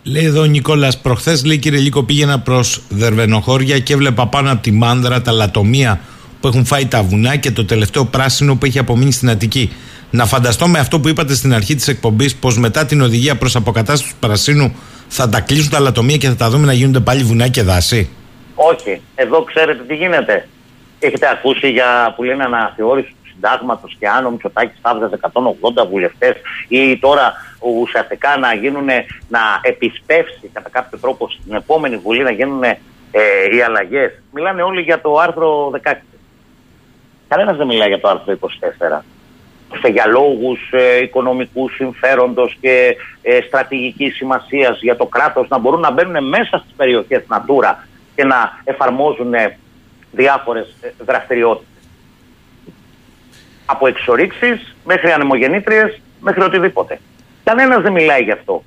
Λέει εδώ ο Νικόλας, προχθές λέει κύριε Λίκο, πήγαινα προς Δερβενοχώρια και έβλεπα πάνω από τη μάνδρα τα λατομεία που έχουν φάει τα βουνά και το τελευταίο πράσινο που έχει απομείνει στην Αττική. Να φανταστώ με αυτό που είπατε στην αρχή της εκπομπής, πως μετά την οδηγία προς αποκατάσταση του πρασίνου θα τα κλείσουν τα λατομεία και θα τα δούμε να γίνονται πάλι βουνά και δάση. Όχι. Εδώ ξέρετε τι γίνεται. Έχετε ακούσει για που λένε αναθεώρηση του συντάγματος και αν ο Μητσοτάκης θα έβγαζε 180 βουλευτές ή τώρα ουσιαστικά να γίνουν να επισπεύσει κατά κάποιο τρόπο στην επόμενη Βουλή να γίνουν ε, οι αλλαγές. Μιλάνε όλοι για το άρθρο 16. Κανένας δεν μιλάει για το άρθρο 24. Και για λόγους ε, οικονομικούς συμφέροντος και ε, στρατηγικής σημασίας για το κράτος να μπορούν να μπαίνουν μέσα στις περιοχές Natura και να εφαρμόζουν ε, διάφορε δραστηριότητες. Από εξορίξεις μέχρι ανεμογεννήτριες μέχρι οτιδήποτε. Κανένας δεν μιλάει γι' αυτό.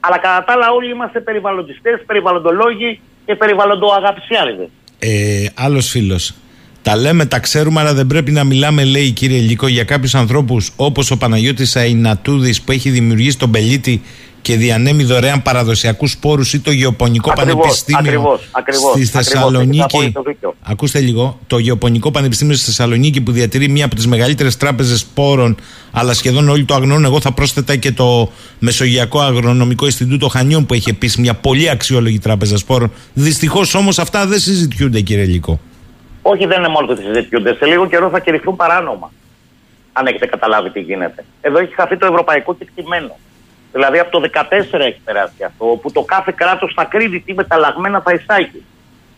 Αλλά κατά τα άλλα, όλοι είμαστε περιβαλλοντιστές, περιβαλλοντολόγοι και περιβαλλοντοαγαπησιάριδες. Ε, Άλλος φίλος. Τα λέμε, τα ξέρουμε, αλλά δεν πρέπει να μιλάμε, λέει κύριε Λίκο, για κάποιους ανθρώπους όπως ο Παναγιώτης Αϊνατούδης που έχει δημιουργήσει τον Πελίτη και διανέμει δωρεάν παραδοσιακούς σπόρους ή το Γεωπονικό Ακριβώς, Πανεπιστήμιο ακριβώς, ακριβώς, στη ακριβώς, έχεις Θεσσαλονίκη. απόλυτο δίκιο. Ακούστε λίγο. Το Γεωπονικό Πανεπιστήμιο στη Θεσσαλονίκη που διατηρεί μία από τις μεγαλύτερες τράπεζες σπόρων, αλλά σχεδόν όλοι το αγνώνουν. Εγώ θα πρόσθετα και το Μεσογειακό Αγρονομικό Ινστιτούτο Χανιών που έχει επίσης μια πολύ αξιόλογη τράπεζα σπόρων. Δυστυχώς όμως αυτά δεν συζητιούνται, κύριε Λίκο. Όχι, δεν είναι μόνο ότι συζητιούνται. Σε λίγο καιρό θα κηρυχθούν παράνομα. Αν έχετε καταλάβει τι γίνεται. Εδώ έχει χαθεί το ευρωπαϊκό κεκτημένο. Δηλαδή από το 2014 έχει περάσει αυτό, όπου το κάθε κράτος θα κρίνει τι μεταλλαγμένα θα εισάγει.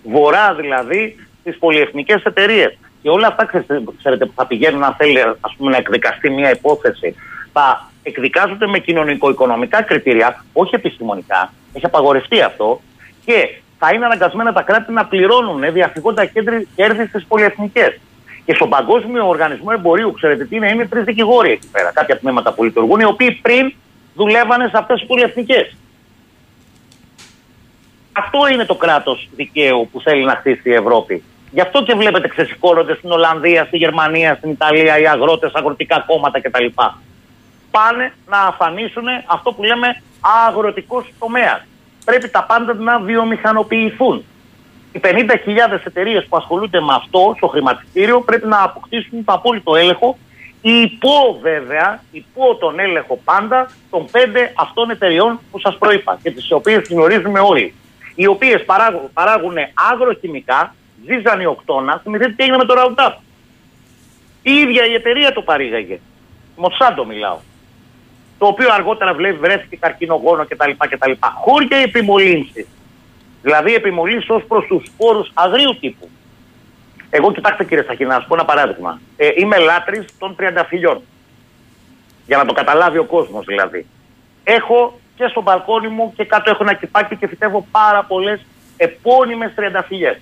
Βορρά δηλαδή στις πολυεθνικές εταιρείες. και όλα αυτά ξέρετε, ξέρετε, που θα πηγαίνουν να θέλει ας πούμε, να εκδικαστεί μια υπόθεση, θα εκδικάζονται με κοινωνικο-οικονομικά κριτήρια, όχι επιστημονικά, έχει απαγορευτεί αυτό και θα είναι αναγκασμένα τα κράτη να πληρώνουν διαφυγόντα κέρδη στις πολυεθνικές. Και στον Παγκόσμιο Οργανισμό Εμπορίου, ξέρετε τι είναι, είναι τρεις δικηγόροι εκεί πέρα. Κάποια τμήματα που λειτουργούν, οι οποίοι πριν δουλεύανε σε αυτές τις πολυεθνικές. Αυτό είναι το κράτος δικαίου που θέλει να χτίσει η Ευρώπη. Γι' αυτό και βλέπετε ξεσηκώνονται στην Ολλανδία, στη Γερμανία, στην Ιταλία οι αγρότες, αγροτικά κόμματα κτλ. Πάνε να αφανίσουν αυτό που λέμε αγροτικός τομέας. Πρέπει τα πάντα να βιομηχανοποιηθούν. Οι 50.000 εταιρείες που ασχολούνται με αυτό στο χρηματιστήριο πρέπει να αποκτήσουν το απόλυτο έλεγχο υπό βέβαια, υπό τον έλεγχο πάντα των πέντε αυτών εταιριών που σας προείπα και τις οποίες γνωρίζουμε όλοι. Οι οποίες παράγουν, παράγουν αγροχημικά, οκτώνας, θυμηθείτε τι έγινε με το Roundup. Η ίδια η εταιρεία το παρήγαγε. Μοσάντο μιλάω. Το οποίο αργότερα βλέπει βρέθηκε καρκινογόνο κτλ. κτλ. Χώρια επιμολύνσει. Δηλαδή επιμολύνσει ως προς τους σπόρου αγρίου τύπου. Εγώ κοιτάξτε κύριε Σαχίνα, να σας πω ένα παράδειγμα. Ε, είμαι λάτρης των τριανταφυλιών. Για να το καταλάβει ο κόσμος δηλαδή. Έχω και στο μπαλκόνι μου και κάτω έχω ένα κυπάκι και φυτεύω πάρα πολλές επώνυμες τριανταφυλιέ.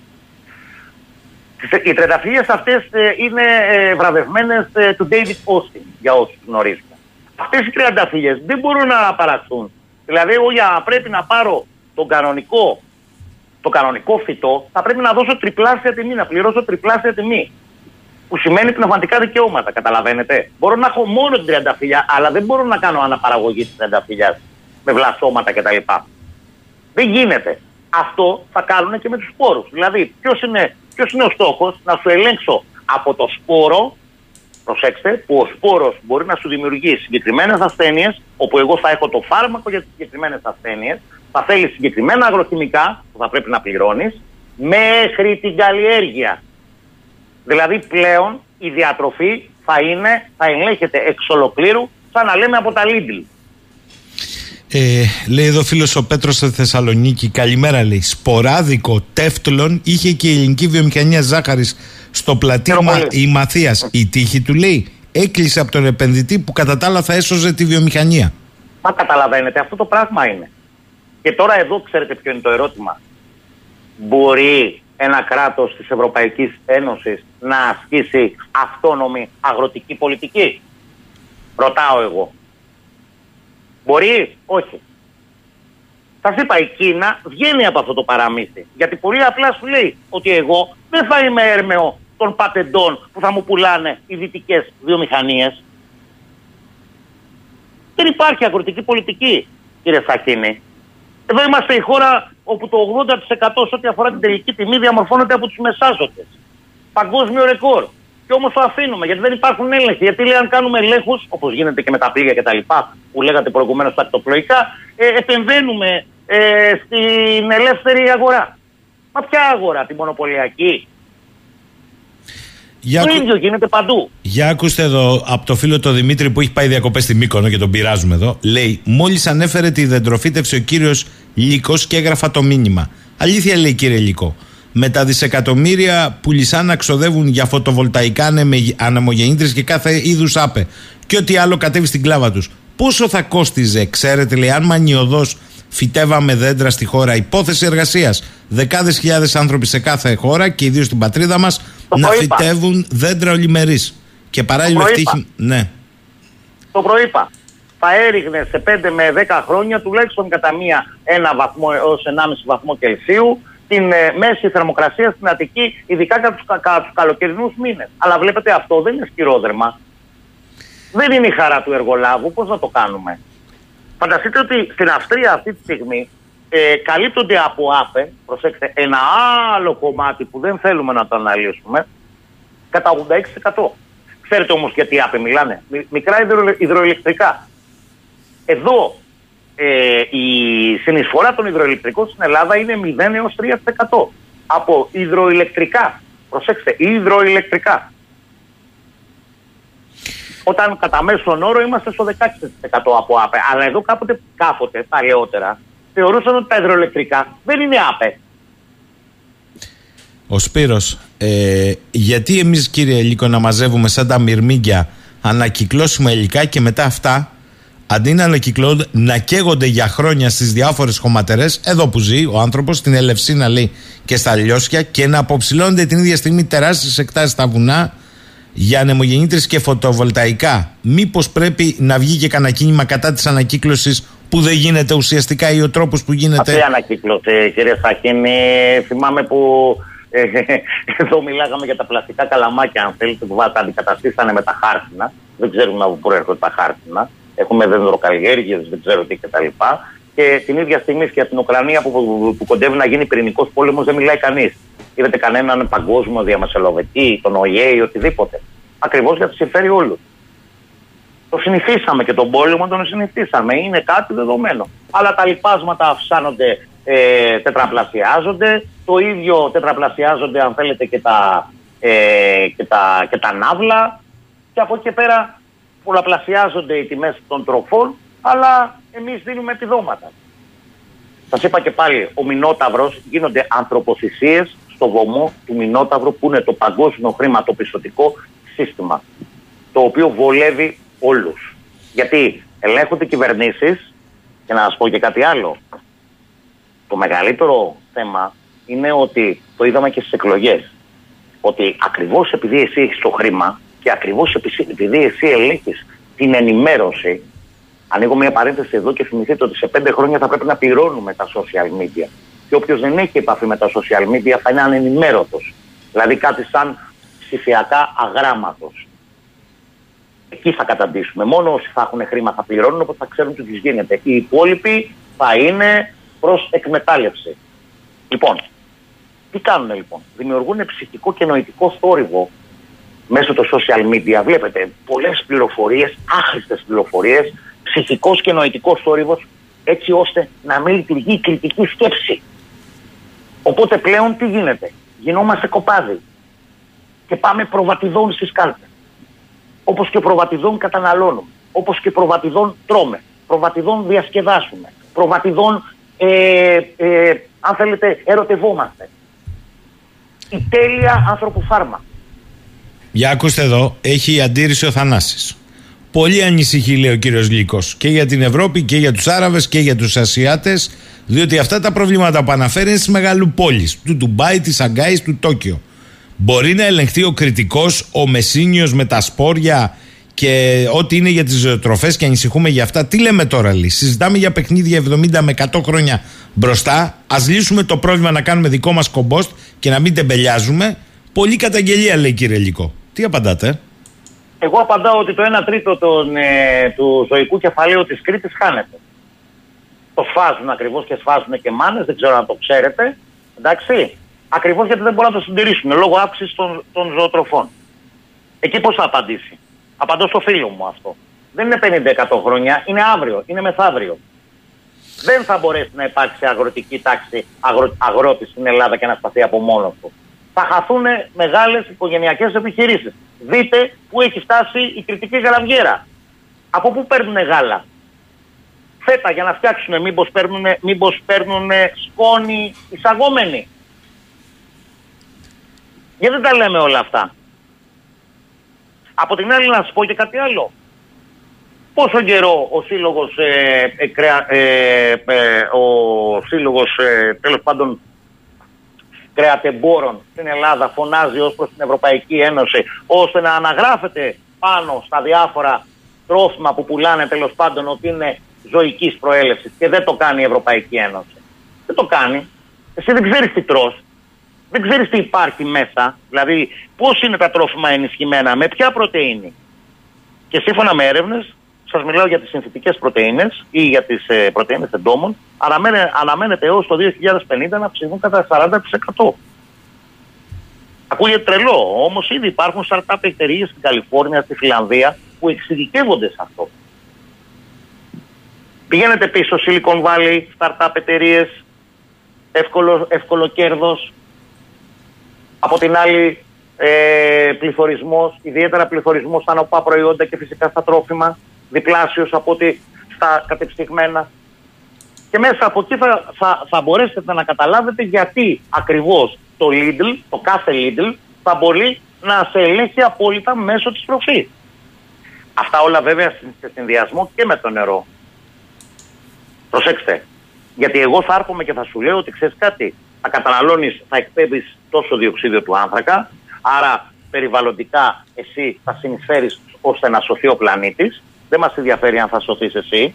Οι τριανταφυλιέ αυτές ε, είναι ε, βραβευμένες ε, του David Austin, για όσους γνωρίζετε. Αυτές οι τριανταφυλιέ δεν μπορούν να παραχθούν. Δηλαδή, εγώ για πρέπει να πάρω τον κανονικό το κανονικό φυτό, θα πρέπει να δώσω τριπλάσια τιμή, να πληρώσω τριπλάσια τιμή. Που σημαίνει πνευματικά δικαιώματα, καταλαβαίνετε. Μπορώ να έχω μόνο την τριανταφυλιά, αλλά δεν μπορώ να κάνω αναπαραγωγή της τριανταφυλιά με βλαστώματα κτλ. Δεν γίνεται. Αυτό θα κάνουν και με τους σπόρους. Δηλαδή, ποιος είναι, ποιος είναι ο στόχος; Να σου ελέγξω από το σπόρο, προσέξτε, που ο σπόρος μπορεί να σου δημιουργεί συγκεκριμένες ασθένειες, όπου εγώ θα έχω το φάρμακο για τις συγκεκριμένες ασθένειες, θα θέλεις συγκεκριμένα αγροχημικά που θα πρέπει να πληρώνεις μέχρι την καλλιέργεια. Δηλαδή πλέον η διατροφή θα είναι, θα ελέγχεται εξ ολοκλήρου, σαν να λέμε από τα Lidl. Ε, λέει εδώ φίλος ο Πέτρος στη Θεσσαλονίκη. Καλημέρα, λέει. Σποράδικο τεύτλων είχε και η ελληνική βιομηχανία ζάχαρης στο πλατήμα η Μαθίας. Η τύχη του λέει έκλεισε από τον επενδυτή που κατά τα άλλα θα έσωζε τη βιομηχανία. Μα καταλαβαίνετε, αυτό το πράγμα είναι. Και τώρα εδώ ξέρετε ποιο είναι το ερώτημα. Μπορεί ένα κράτος της Ευρωπαϊκής Ένωσης να ασκήσει αυτόνομη αγροτική πολιτική; Ρωτάω εγώ. Μπορεί, όχι. Θα είπα, η Κίνα βγαίνει από αυτό το παραμύθι. Γιατί πολύ απλά σου λέει ότι εγώ δεν θα είμαι έρμεο των πατεντών που θα μου πουλάνε οι δυτικές βιομηχανίες. Δεν υπάρχει αγροτική πολιτική, κύριε Σακίνη. Εδώ είμαστε η χώρα όπου το 80% σε ό,τι αφορά την τελική τιμή διαμορφώνεται από τους μεσάζοντες. Παγκόσμιο ρεκόρ. Και όμως το αφήνουμε γιατί δεν υπάρχουν έλεγχοι. Γιατί λέει, αν κάνουμε ελέγχους, όπως γίνεται και με τα πλοία κτλ., που λέγατε προηγουμένως στα ακτοπλοϊκά, ε, επεμβαίνουμε ε, στην ελεύθερη αγορά. Μα ποια αγορά, τη μονοπωλιακή, για... Το ίδιο γίνεται παντού. Για ακούστε εδώ από το φίλο το Δημήτρη που έχει πάει διακοπές στη Μύκονο και τον πειράζουμε εδώ. Λέει: Μόλις ανέφερε τη δεντροφύτευση ο κύριος Λύκο και έγραφα το μήνυμα. Αλήθεια λέει κύριε Λύκο. Με τα δισεκατομμύρια που να ξοδεύουν για φωτοβολταϊκά αναμογεννήτρε και κάθε είδους άπε και ό,τι άλλο κατέβει στην κλάβα τους. Πόσο θα κόστιζε, ξέρετε, λέει, αν μανιωδώς φυτέβαμε δέντρα στη χώρα. Υπόθεση εργασίας. Δεκάδες χιλιάδες άνθρωποι σε κάθε χώρα και ιδίως στην πατρίδα μας να φυτεύουν δέντρα ολιμερής. Και παράλληλα αυτή Ναι. Το προείπα. Θα έριχνε σε 5 με 10 χρόνια τουλάχιστον κατά μία ένα βαθμό έως 1,5 βαθμό Κελσίου την ε, μέση θερμοκρασία στην Αττική, ειδικά κατά τους κα, καλοκαιρινούς μήνες. Αλλά βλέπετε αυτό δεν είναι σκυρόδερμα. Δεν είναι η χαρά του εργολάβου. Πώς να το κάνουμε; Φανταστείτε ότι στην Αυστρία αυτή τη στιγμή ε, καλύπτονται από ΑΠΕ, προσέξτε, ένα άλλο κομμάτι που δεν θέλουμε να το αναλύσουμε, κατά 86%. Ξέρετε όμως γιατί ΑΠΕ μιλάνε. Μικρά υδροελεκτρικά. Εδώ ε, η συνεισφορά των υδροελεκτρικών στην Ελλάδα είναι 0 έως 3% από υδροηλεκτρικά. Προσέξτε, υδροηλεκτρικά. Όταν κατά μέσον όρο είμαστε στο 16% από ΑΠΕ. Αλλά εδώ κάποτε, κάποτε παλαιότερα θεωρούσαν ότι τα υδροελεκτρικά δεν είναι ΑΠΕ. Ο Σπύρος, ε, γιατί εμείς κύριε Λίκο να μαζεύουμε σαν τα μυρμήγκια ανακυκλώσουμε υλικά και μετά αυτά αντί να ανακυκλώνονται, να καίγονται για χρόνια στις διάφορες χωματερές, εδώ που ζει ο άνθρωπος, στην Ελευσίνα λέει και στα Λιώσια, και να αποψηλώνονται την ίδια στιγμή τεράστιες εκτάσεις στα βουνά για ανεμογεννήτρες και φωτοβολταϊκά. Μήπως πρέπει να βγει και κανένα κίνημα κατά της ανακύκλωσης που δεν γίνεται ουσιαστικά ή ο τρόπος που γίνεται; Αυτή η ανακύκλωση, κύριε Σαχίνη, θυμάμαι που ε, εδώ μιλάγαμε για τα πλαστικά καλαμάκια, αν θέλετε, που τα αντικαταστήσανε με τα χάρτινα. Δεν ξέρουμε από πού έρχονται τα χάρτινα έχουμε δεντροκαλλιέργειε, δεν ξέρω τι κτλ. Και την ίδια στιγμή και από την Ουκρανία που, που, που κοντεύει να γίνει πυρηνικός πόλεμος δεν μιλάει κανείς. Είδατε κανέναν παγκόσμιο διαμεσολαβητή, τον ΟΗΕ ή οτιδήποτε. Ακριβώς γιατί συμφέρει όλους. Το συνηθίσαμε και τον πόλεμο τον συνηθίσαμε. Είναι κάτι δεδομένο. Αλλά τα λοιπάσματα αυξάνονται, ε, τετραπλασιάζονται. Το ίδιο τετραπλασιάζονται, αν θέλετε, και τα, ε, και τα, και τα ναύλα. Και από εκεί και πέρα πολλαπλασιάζονται οι τιμές των τροφών, αλλά εμείς δίνουμε επιδόματα. Σας είπα και πάλι, ο Μινόταυρος γίνονται ανθρωποθυσίες στο βωμό του Μινόταυρου που είναι το παγκόσμιο χρηματοπιστωτικό σύστημα, το οποίο βολεύει όλους. Γιατί ελέγχονται κυβερνήσεις, και να σας πω και κάτι άλλο, το μεγαλύτερο θέμα είναι ότι το είδαμε και στις εκλογές, ότι ακριβώς επειδή εσύ έχεις το χρήμα, και ακριβώς επειδή εσύ ελέγχεις την ενημέρωση, ανοίγω μια παρένθεση εδώ και θυμηθείτε ότι σε πέντε χρόνια θα πρέπει να πληρώνουμε τα social media. Και όποιος δεν έχει επαφή με τα social media θα είναι ανενημέρωτος. Δηλαδή κάτι σαν ψηφιακά αγράμματος. Εκεί θα καταντήσουμε. Μόνο όσοι θα έχουν χρήμα θα πληρώνουν, οπότε θα ξέρουν τι τους γίνεται. Οι υπόλοιποι θα είναι προς εκμετάλλευση. Λοιπόν, τι κάνουν λοιπόν; Δημιουργούν ψυχικό και νοητικό θόρυβο μέσω των social media βλέπετε πολλές πληροφορίες, άχρηστες πληροφορίες, ψυχικός και νοητικός θόρυβος, έτσι ώστε να μην λειτουργεί η κριτική σκέψη. Οπότε πλέον τι γίνεται; Γινόμαστε κοπάδι και πάμε προβατιδών στις κάλπες. Όπως και προβατιδών καταναλώνουμε. Όπως και προβατιδών τρώμε. Προβατιδών διασκεδάσουμε. Προβατιδών, ε, ε, αν θέλετε, ερωτευόμαστε. Η τέλεια άνθρωπου φάρμα. Για ακούστε εδώ, έχει αντίρρηση ο Θανάσης. Πολύ ανησυχεί, λέει ο κύριος Λύκος, και για την Ευρώπη και για τους Άραβες και για τους Ασιάτες, διότι αυτά τα προβλήματα που αναφέρει είναι στις μεγάλου πόλει, του Ντουμπάι, της Αγκάης, του Τόκιο. Μπορεί να ελεγχθεί ο κριτικός, ο Μεσίνιος με τα σπόρια και ό,τι είναι για τις ζωοτροφέ και ανησυχούμε για αυτά. Τι λέμε τώρα, λέει. Συζητάμε για παιχνίδια 70 με 100 χρόνια μπροστά. Α λύσουμε το πρόβλημα να κάνουμε δικό μας κομπόστ και να μην τεμπελιάζουμε. Πολύ καταγγελία, λέει κύριε Λύκο. Τι απαντάτε; Εγώ απαντάω ότι το 1 τρίτο των, ε, του ζωικού κεφαλαίου της Κρήτης χάνεται. Το σφάζουν ακριβώς και σφάζουν και μάνες, δεν ξέρω αν το ξέρετε. Εντάξει. Ακριβώς γιατί δεν μπορούν να το συντηρήσουν λόγω αύξησης των, των ζωοτροφών. Εκεί πώς θα απαντήσει; Απαντώ στο φίλο μου αυτό. Δεν είναι 50-100 χρόνια, είναι αύριο, είναι μεθαύριο. Δεν θα μπορέσει να υπάρξει αγροτική τάξη αγρο, αγρότης στην Ελλάδα και να σταθεί από μόνο του θα χαθούν μεγάλες οικογενειακές επιχειρήσεις. Δείτε πού έχει φτάσει η κριτική γαλαβιέρα. Από πού παίρνουν γάλα; Φέτα για να φτιάξουν, μήπως παίρνουν, μήπως παίρνουν σκόνη εισαγόμενοι. Γιατί δεν τα λέμε όλα αυτά; Από την άλλη να σας πω και κάτι άλλο. Πόσο καιρό ο σύλλογος, ε, ε, ε, ε ο σύλλογος τέλος πάντων κρεατεμπόρων στην Ελλάδα φωνάζει ως προς την Ευρωπαϊκή Ένωση ώστε να αναγράφεται πάνω στα διάφορα τρόφιμα που πουλάνε τέλος πάντων ότι είναι ζωικής προέλευσης και δεν το κάνει η Ευρωπαϊκή Ένωση. Δεν το κάνει. Εσύ δεν ξέρεις τι τρως. Δεν ξέρεις τι υπάρχει μέσα. Δηλαδή πώς είναι τα τρόφιμα ενισχυμένα, με ποια πρωτεΐνη. Και σύμφωνα με έρευνες σας μιλάω για τις συνθετικέ πρωτενε ή για τις ε, πρωτενε εντόμων, αναμένεται έως το 2050 να ψηφούν κατά 40%. Ακούγεται τρελό, όμως ήδη υπάρχουν startup εταιρείες στην Καλιφόρνια, στη Φιλανδία που εξειδικεύονται σε αυτό. Πηγαίνετε πίσω, Silicon Valley, startup εταιρείες, εύκολο, εύκολο κέρδος. Από την άλλη, ε, πληθωρισμός, ιδιαίτερα πληθωρισμός στα νοπά προϊόντα και φυσικά στα τρόφιμα διπλάσιος από ότι στα κατεψυγμένα. Και μέσα από εκεί θα, θα, θα μπορέσετε να καταλάβετε γιατί ακριβώς το το Lidl, το κάθε Lidl, θα μπορεί να σε ελέγχει απόλυτα μέσω της τροφής. Αυτά όλα βέβαια σε συνδυασμό και με το νερό. Προσέξτε. Γιατί εγώ θα έρχομαι και θα σου λέω ότι ξέρεις κάτι. Θα καταναλώνεις, θα εκπέμπεις τόσο διοξίδιο του άνθρακα. Άρα περιβαλλοντικά εσύ θα συνεισφέρεις ώστε να σωθεί ο πλανήτης. Δεν μας ενδιαφέρει αν θα σωθείς εσύ.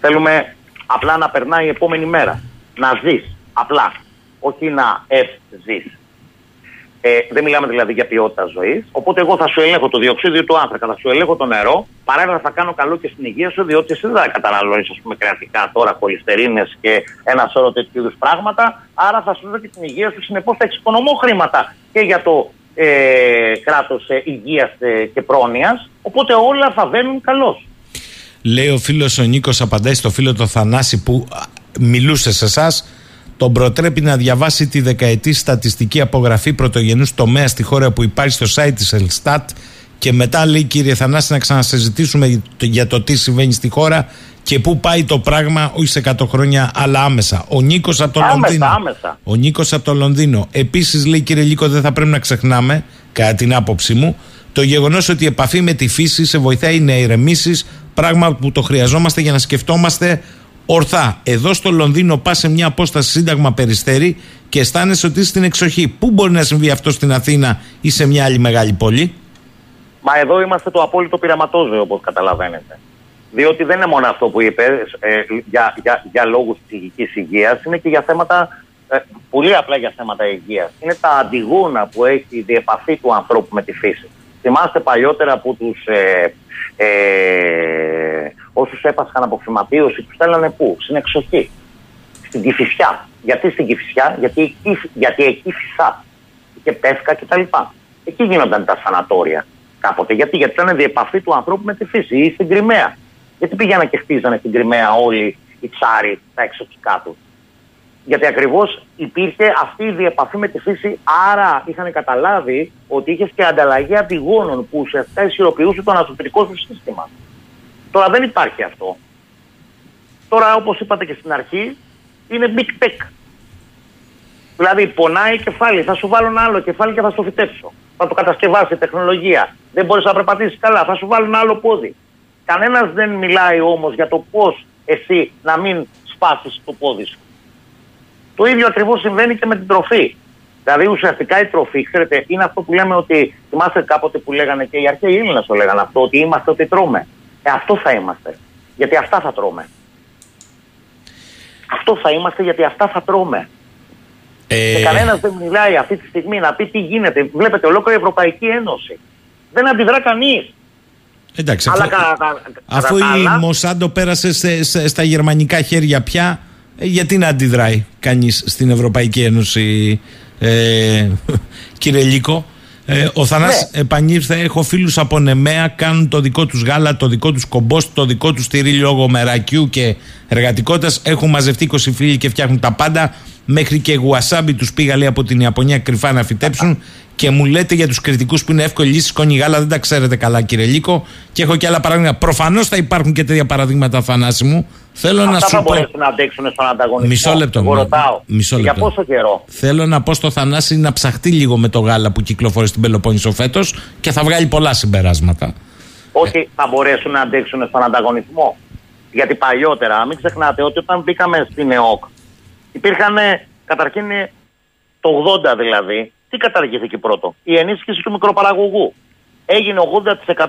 Θέλουμε απλά να περνάει η επόμενη μέρα. Να ζεις. Απλά. Όχι να ευζεί. Ε, δεν μιλάμε δηλαδή για ποιότητα ζωής. Οπότε εγώ θα σου ελέγχω το διοξίδιο του άνθρακα, θα σου ελέγχω το νερό. Παράλληλα θα κάνω καλό και στην υγεία σου, διότι εσύ δεν θα καταναλώνεις, ας πούμε, κρεατικά τώρα, χολυστερίνε και ένα σώρο τέτοιου είδους πράγματα. Άρα θα σου δω και την υγεία σου. Συνεπώς θα εξοικονομώ χρήματα και για το ε, κράτος ε, υγείας ε, και πρόνοιας. Οπότε όλα θα βαίνουν καλώς. Λέει ο φίλος ο Νίκος, απαντάει στο φίλο το Θανάση που μιλούσε σε εσάς τον προτρέπει να διαβάσει τη δεκαετή στατιστική απογραφή πρωτογενούς τομέας στη χώρα που υπάρχει στο site της Ελστάτ και μετά λέει κύριε Θανάση να ξανασυζητήσουμε για το τι συμβαίνει στη χώρα και πού πάει το πράγμα όχι σε 100 χρόνια αλλά άμεσα. Ο Νίκος από το άμεσα, Λονδίνο. Άμεσα. Ο Νίκος από το Λονδίνο. Επίσης λέει κύριε Λίκο δεν θα πρέπει να ξεχνάμε κατά την άποψή μου το γεγονός ότι η επαφή με τη φύση σε βοηθάει να ηρεμήσεις, πράγμα που το χρειαζόμαστε για να σκεφτόμαστε ορθά. Εδώ στο Λονδίνο πας σε μια απόσταση σύνταγμα περιστέρι και αισθάνεσαι ότι είσαι στην εξοχή. Πού μπορεί να συμβεί αυτό στην Αθήνα ή σε μια άλλη μεγάλη πόλη; Μα εδώ είμαστε το απόλυτο πειραματόζωο, όπως καταλαβαίνετε. Διότι δεν είναι μόνο αυτό που είπες ε, για, για, για λόγους ψυχικής υγείας, είναι και για θέματα, ε, πολύ απλά για θέματα υγείας. Είναι τα αντιγούνα που έχει η διεπαφή του ανθρώπου με τη φύση. Θυμάστε παλιότερα που τους ε, ε, όσους έπασχαν από φυματίωση, τους στέλνανε πού, στην εξοχή, στην Κηφισιά. Γιατί στην Κηφισιά, γιατί εκεί, γιατί εκεί φυσά και πέφκα κτλ. Εκεί γίνονταν τα σανατόρια κάποτε. Γιατί, γιατί ήταν διεπαφή του ανθρώπου με τη φύση ή στην Κρυμαία. Γιατί πήγαιναν και χτίζανε στην Κρυμαία όλοι οι τσάροι τα εξωτικά τους. Γιατί ακριβώς υπήρχε αυτή η διεπαφή με τη φύση, άρα είχαν καταλάβει ότι είχες και ανταλλαγή αντιγόνων που ουσιαστικά ισχυροποιούσε το ανασωπητικό του σύστημα. Τώρα δεν υπάρχει αυτό. Τώρα, όπως είπατε και στην αρχή, είναι big tech. Δηλαδή, πονάει κεφάλι, θα σου βάλω ένα άλλο κεφάλι και θα στο φυτέψω. Θα το κατασκευάσει η τεχνολογία. Δεν μπορείς να περπατήσεις καλά, θα σου βάλω ένα άλλο πόδι. Κανένας δεν μιλάει όμως για το πώς εσύ να μην σπάσεις το πόδι σου. Το ίδιο ακριβώς συμβαίνει και με την τροφή. Δηλαδή, ουσιαστικά η τροφή, ξέρετε, είναι αυτό που λέμε ότι. Θυμάστε κάποτε που λέγανε και οι αρχαίοι Έλληνες το λέγανε αυτό, ότι είμαστε ό,τι τρώμε. Ε, αυτό θα είμαστε. Γιατί αυτά θα τρώμε. Αυτό θα είμαστε γιατί αυτά θα τρώμε. Ε... Και κανένας δεν μιλάει αυτή τη στιγμή να πει τι γίνεται. Βλέπετε, ολόκληρη η Ευρωπαϊκή Ένωση. Δεν αντιδρά κανείς. Εντάξει, αφού, αφού η Μοσάντο πέρασε σε, στα γερμανικά χέρια πια, ε, γιατί να αντιδράει κανείς στην Ευρωπαϊκή Ένωση, ε, κύριε Λίκο. Ε, ο Θανάς ναι. επανήλθε, έχω φίλους από Νεμαία, κάνουν το δικό τους γάλα, το δικό τους κομπόστ, το δικό τους τυρί λόγω μερακιού και εργατικότητας. Έχουν μαζευτεί 20 φίλοι και φτιάχνουν τα πάντα. Μέχρι και γουασάμπι τους πήγα λέει από την Ιαπωνία κρυφά να φυτέψουν και μου λέτε για τους κριτικούς που είναι εύκολη λύση σκόνη γάλα, δεν τα ξέρετε καλά, κύριε Λίκο. Και έχω και άλλα παραδείγματα. Προφανώς θα υπάρχουν και τέτοια παραδείγματα, Θανάση μου. Θέλω Αυτά να σου θα πω. μπορέσουν να αντέξουν στον ανταγωνισμό. Μισό λεπτό. Εγώ ρωτάω. Μισό Για λεπτό. πόσο καιρό; Θέλω να πω στο Θανάση να ψαχτεί λίγο με το γάλα που κυκλοφορεί στην Πελοπόννησο φέτος και θα βγάλει πολλά συμπεράσματα. Ότι θα μπορέσουν να αντέξουν στον ανταγωνισμό. Γιατί παλιότερα, μην ξεχνάτε ότι όταν μπήκαμε στην ΕΟΚ, υπήρχαν καταρχήν το 80 δηλαδή. Τι καταργήθηκε πρώτο, η ενίσχυση του μικροπαραγωγού. Έγινε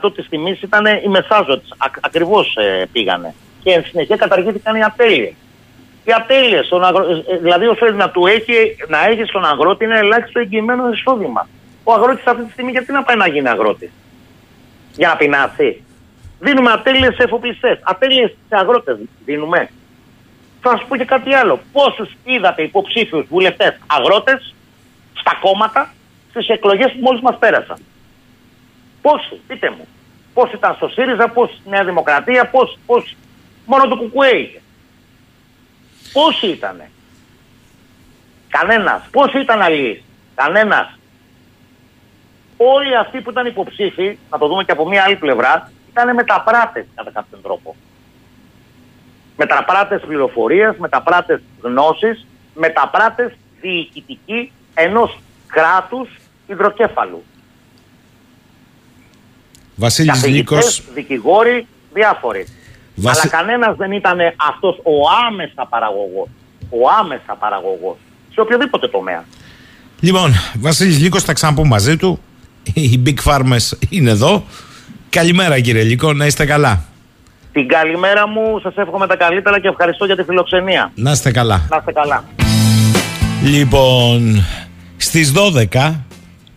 80% της τιμής, ήταν οι μεσάζοντε. Ακριβώς ε, πήγανε. Και εν συνεχεία καταργήθηκαν οι ατέλειε. Οι ατέλειε, δηλαδή όσο να, του έχει, να έχει στον αγρότη ένα ελάχιστο εγγυημένο εισόδημα. Ο αγρότης αυτή τη στιγμή γιατί να πάει να γίνει αγρότη, Για να πεινάσει. Δίνουμε ατέλειε σε εφοπλιστές. Ατέλειε σε αγρότες δίνουμε. Θα σου πω και κάτι άλλο. Πόσους είδατε υποψήφιους βουλευτές αγρότες στα κόμματα στις εκλογές που μόλις μας πέρασαν; Πόσοι, πείτε μου. Πώ ήταν στο ΣΥΡΙΖΑ, πώ στη Νέα Δημοκρατία, πώ. Πώς... Μόνο το Κουκουέ είχε. Πόσοι ήτανε; Κανένας. Πόσοι ήταν αλλοί; Κανένας. Όλοι αυτοί που ήταν υποψήφοι, να το δούμε και από μία άλλη πλευρά, ήταν μεταπράτες κατά κάποιον τρόπο. Μεταπράτες πληροφορία, μεταπράτες γνώση, μεταπράτες διοικητικοί ενός κράτους υδροκέφαλου. Βασίλης Καθηγητές, Νίκος, δικηγόροι, διάφοροι. Βασι- Αλλά κανένας δεν ήταν αυτός ο άμεσα παραγωγός. Ο άμεσα παραγωγός. Σε οποιοδήποτε τομέα. Λοιπόν, Βασίλης Λύκος θα ξαναπούμε μαζί του. Οι Big Farmers είναι εδώ. Καλημέρα κύριε Λύκο, να είστε καλά. Την καλημέρα μου, σας εύχομαι τα καλύτερα και ευχαριστώ για τη φιλοξενία. Να είστε καλά. Να είστε καλά. Λοιπόν, στις 12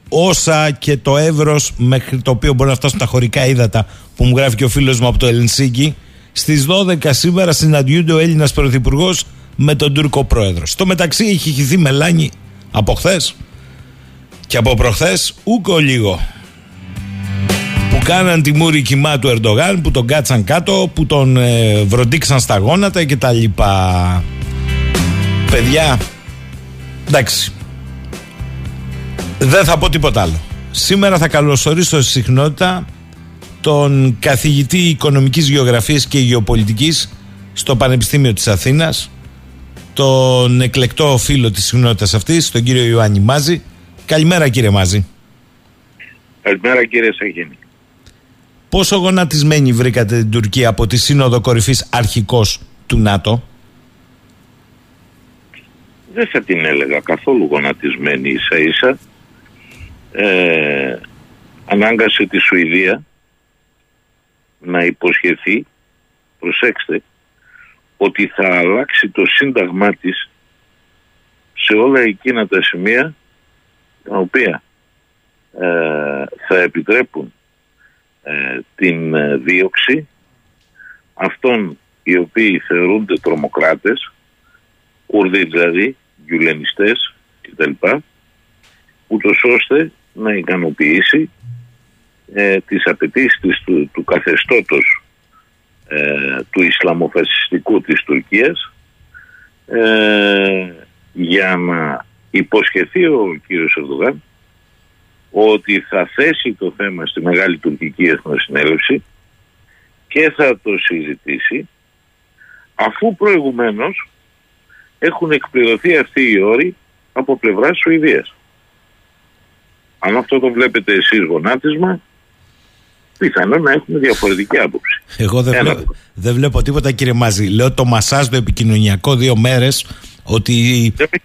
όσα και το εύρος μέχρι το οποίο μπορεί να φτάσουν τα χωρικά ύδατα που μου γράφει και ο φίλος μου από το Ελσίνκι στις 12 σήμερα συναντιούνται ο Έλληνας Πρωθυπουργός με τον Τούρκο Πρόεδρος. Στο μεταξύ έχει χυθεί μελάνι από χθες και από προχθές ούκο λίγο που κάναν τη μούρη κοιμά του Ερντογάν που τον κάτσαν κάτω που τον ε, βροντίξαν στα γόνατα και τα λοιπά. Παιδιά εντάξει. Δεν θα πω τίποτα άλλο. Σήμερα θα καλωσορίσω στη συχνότητα τον καθηγητή οικονομικής γεωγραφίας και γεωπολιτικής στο Πανεπιστήμιο της Αθήνας τον εκλεκτό φίλο της συχνότητας αυτής τον κύριο Ιωάννη Μάζη καλημέρα κύριε Μάζη Καλημέρα κύριε Σαγίνη. Πόσο γονατισμένη βρήκατε την Τουρκία από τη Σύνοδο Κορυφής αρχικός του ΝΑΤΟ; Δεν θα την έλεγα καθόλου γονατισμένη ίσα ίσα. Ε, ανάγκασε τη Σουηδία να υποσχεθεί, προσέξτε, ότι θα αλλάξει το σύνταγμά της σε όλα εκείνα τα σημεία τα οποία ε, θα επιτρέπουν ε, την ε, δίωξη αυτών οι οποίοι θεωρούνται τρομοκράτες, Κούρδοι δηλαδή, γιουλενιστές κτλ. ούτως ώστε να ικανοποιήσει ε, τις απαιτήσεις του, του καθεστώτος ε, του Ισλαμοφασιστικού της Τουρκίας ε, για να υποσχεθεί ο κύριος Ερδογάν ότι θα θέσει το θέμα στη Μεγάλη Τουρκική Εθνοσυνέλευση και θα το συζητήσει αφού προηγουμένως έχουν εκπληρωθεί αυτοί οι όροι από πλευράς Σουηδίας. Αν αυτό το βλέπετε εσείς γονάτισμα, πιθανόν να έχουμε διαφορετική άποψη. Εγώ δεν, Ένα. βλέπω, δεν βλέπω τίποτα κύριε Μάζη. Λέω το μασάζ το επικοινωνιακό δύο μέρες ότι Δεν με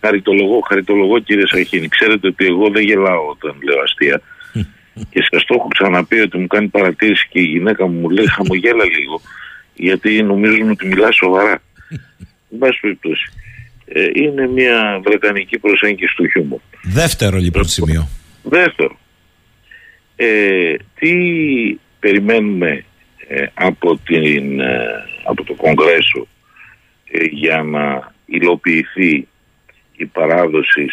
χαριτολογώ, χαριτολογώ κύριε Σαχίνη. Ξέρετε ότι εγώ δεν γελάω όταν λέω αστεία. και σας το έχω ξαναπεί ότι μου κάνει παρατήρηση και η γυναίκα μου μου λέει χαμογέλα λίγο γιατί νομίζουν ότι μιλάς σοβαρά. Εν πάση περιπτώσει. Ε, είναι μια βρετανική προσέγγιση του χιούμορ. δεύτερο λοιπόν σημείο. Δεύτερο, ε, τι περιμένουμε ε, από, την, ε, από το Κογκρέσο ε, για να υλοποιηθεί η παράδοση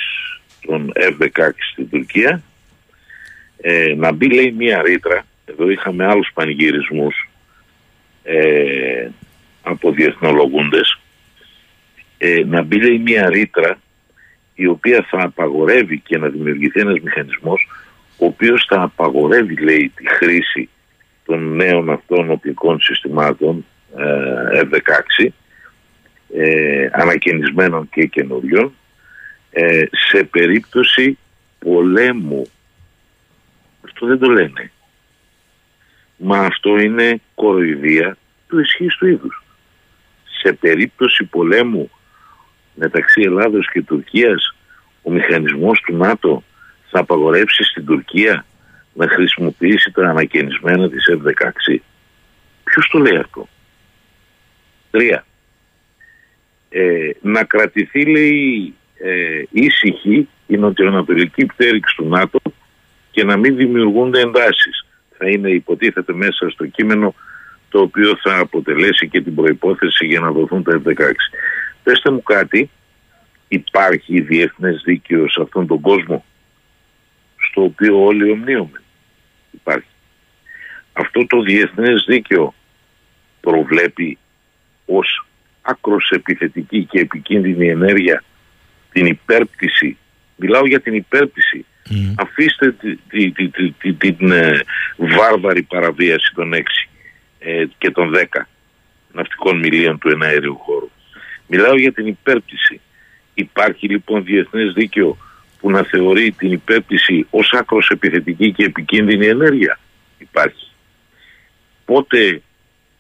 των F-16 στην Τουρκία; Ε, να μπει λέει μία ρήτρα. Εδώ είχαμε άλλους πανηγυρισμούς ε, από διεθνολογούντες. Ε, να μπει λέει μία ρήτρα η οποία θα απαγορεύει και να δημιουργηθεί ένας μηχανισμός ο οποίος θα απαγορεύει λέει τη χρήση των νέων αυτών οπλικών συστημάτων ε, F-16 ε, ανακαινισμένων και καινούριων ε, σε περίπτωση πολέμου. Αυτό δεν το λένε. Μα αυτό είναι κοροϊδία του ισχύει του είδους. Σε περίπτωση πολέμου μεταξύ Ελλάδος και Τουρκίας ο μηχανισμός του ΝΑΤΟ θα απαγορεύσει στην Τουρκία να χρησιμοποιήσει τα ανακαινισμένα της F-16. Ποιος το λέει αυτό; Τρία. Ε, να κρατηθεί λέει ε, ήσυχη η νοτιοανατολική πτέρυξη του ΝΑΤΟ και να μην δημιουργούνται εντάσεις. Θα είναι υποτίθεται μέσα στο κείμενο το οποίο θα αποτελέσει και την προϋπόθεση για να δοθούν τα F-16. Πεςτε μου κάτι, υπάρχει διεθνές δίκαιο σε αυτόν τον κόσμο; Στο οποίο όλοι ομνίουμε. Υπάρχει. Αυτό το διεθνές δίκαιο προβλέπει ως άκρος επιθετική και επικίνδυνη ενέργεια την υπέρπτυση. Μιλάω για την υπέρπτυση. Αφήστε τη- τη- τη- τη- τη- την ε, βάρβαρη παραβίαση των 6 ε, και των 10 ναυτικών μιλίων του εναέριου χώρου. Μιλάω για την υπέρπτυση. Υπάρχει λοιπόν διεθνές δίκαιο που να θεωρεί την υπέπτυση ως άκρος επιθετική και επικίνδυνη ενέργεια. Υπάρχει. Πότε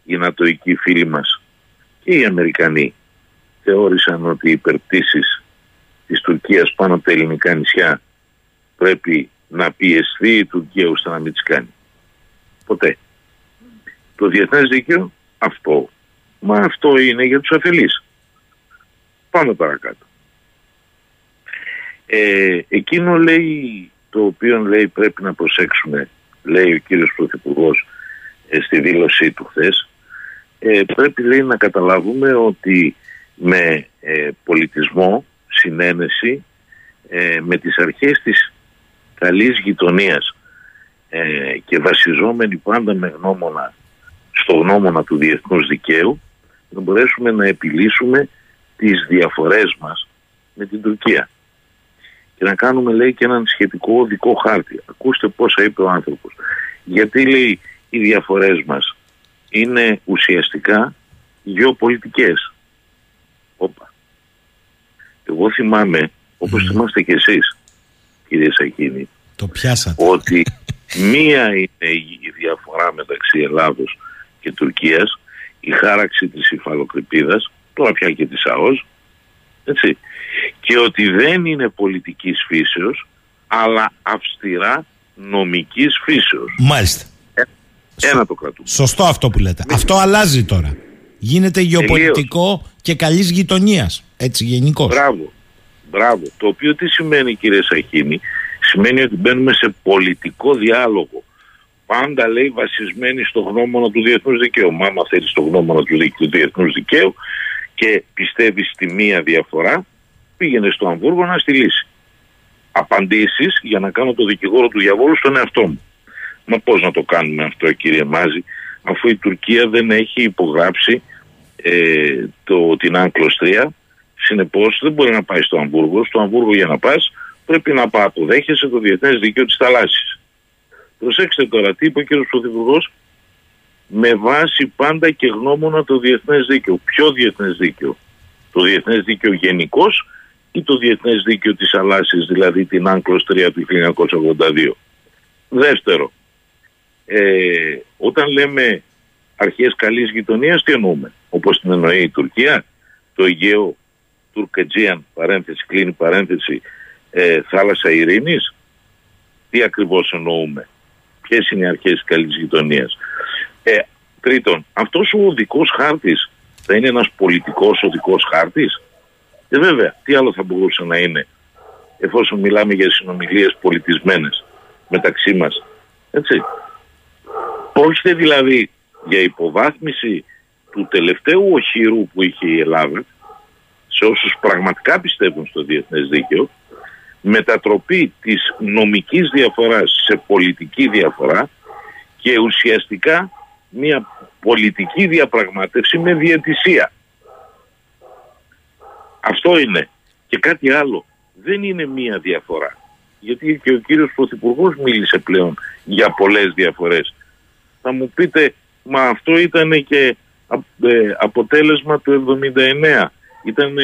οι νατοικοί φίλοι μας και οι Αμερικανοί θεώρησαν ότι οι υπερπτήσεις της Τουρκίας πάνω από τα ελληνικά νησιά πρέπει να πιεστεί η Τουρκία ώστε να μην τις κάνει. Ποτέ. Το διεθνές δίκαιο αυτό. Μα αυτό είναι για τους αφελείς. Πάμε παρακάτω. Ε, εκείνο λέει το οποίο λέει πρέπει να προσέξουμε λέει ο κύριος Πρωθυπουργός ε, στη δήλωσή του χθες. Ε, πρέπει λέει να καταλάβουμε ότι με ε, πολιτισμό, συνένεση, ε, με τις αρχές της καλής γειτονίας και βασιζόμενοι πάντα με γνώμονα στο γνώμονα του διεθνούς δικαίου να μπορέσουμε να επιλύσουμε τις διαφορές μας με την Τουρκία και να κάνουμε λέει και έναν σχετικό οδικό χάρτη. Ακούστε πόσα είπε ο άνθρωπος. Γιατί λέει οι διαφορές μας είναι ουσιαστικά γεωπολιτικές. Όπα. Εγώ θυμάμαι, όπως mm. θυμάστε και εσείς, κύριε Σακίνη, το πιάσατε. ότι μία είναι η διαφορά μεταξύ Ελλάδος και Τουρκίας, η χάραξη της υφαλοκρηπίδας, τώρα πια και της ΑΟΣ, έτσι, και ότι δεν είναι πολιτικής φύσεως, αλλά αυστηρά νομικής φύσεως. Μάλιστα. Ε, ένα το κρατούμε. Σωστό αυτό που λέτε. Αυτό αλλάζει τώρα. Γίνεται γεωπολιτικό και καλής γειτονίας. Έτσι γενικώς. Μπράβο. Μπράβο. Το οποίο τι σημαίνει κύριε Σαχίνη; Σημαίνει ότι μπαίνουμε σε πολιτικό διάλογο. Πάντα λέει βασισμένη στο γνώμονα του διεθνούς δικαίου. Μα άμα θέλεις στο γνώμονα του διεθνούς δικαίου και πιστεύεις στη μία διαφορά, πήγαινε στο Αμβούργο να στη λύση. Απαντήσεις για να κάνω το δικηγόρο του διαβόλου στον εαυτό μου. Μα πώς να το κάνουμε αυτό, κύριε Μάζη, αφού η Τουρκία δεν έχει υπογράψει ε, το, την Άγκλος 3. Συνεπώς δεν μπορεί να πάει στο Αμβούργο. Στο Αμβούργο για να πας πρέπει να πάει αποδέχεσαι το διεθνές δίκαιο της θαλάσσης. Προσέξτε τώρα τι είπε ο κ. Πρωθυπουργός; Με βάση πάντα και γνώμονα το διεθνές δίκαιο. Ποιο διεθνές δίκαιο, το διεθνές δίκαιο γενικώς ή το διεθνές δίκαιο της θαλάσση, δηλαδή την Άγκλος 3 του 1982. Δεύτερο, ε, όταν λέμε αρχές καλής γειτονίας τι εννοούμε; Όπως την εννοεί η Τουρκία, το Αιγαίο Τουρκετζίαν, παρένθεση, κλείνει παρένθεση, ε, θάλασσα ειρήνης. Τι ακριβώς εννοούμε; Ποιες είναι οι αρχές καλής γειτονίας; Ε, τρίτον, αυτός ο οδικός χάρτης θα είναι ένας πολιτικός οδικός χάρτης; Ε, βέβαια, τι άλλο θα μπορούσε να είναι εφόσον μιλάμε για συνομιλίες πολιτισμένες μεταξύ μας. Έτσι. Πρόκειται δηλαδή για υποβάθμιση του τελευταίου οχυρού που είχε η Ελλάδα σε όσους πραγματικά πιστεύουν στο διεθνές δίκαιο μετατροπή της νομικής διαφοράς σε πολιτική διαφορά και ουσιαστικά μια πολιτική διαπραγμάτευση με διαιτησία. Αυτό είναι. Και κάτι άλλο. Δεν είναι μία διαφορά. Γιατί και ο κύριος Πρωθυπουργός μίλησε πλέον για πολλές διαφορές. Θα μου πείτε, μα αυτό ήταν και ε, αποτέλεσμα του 79. Ήταν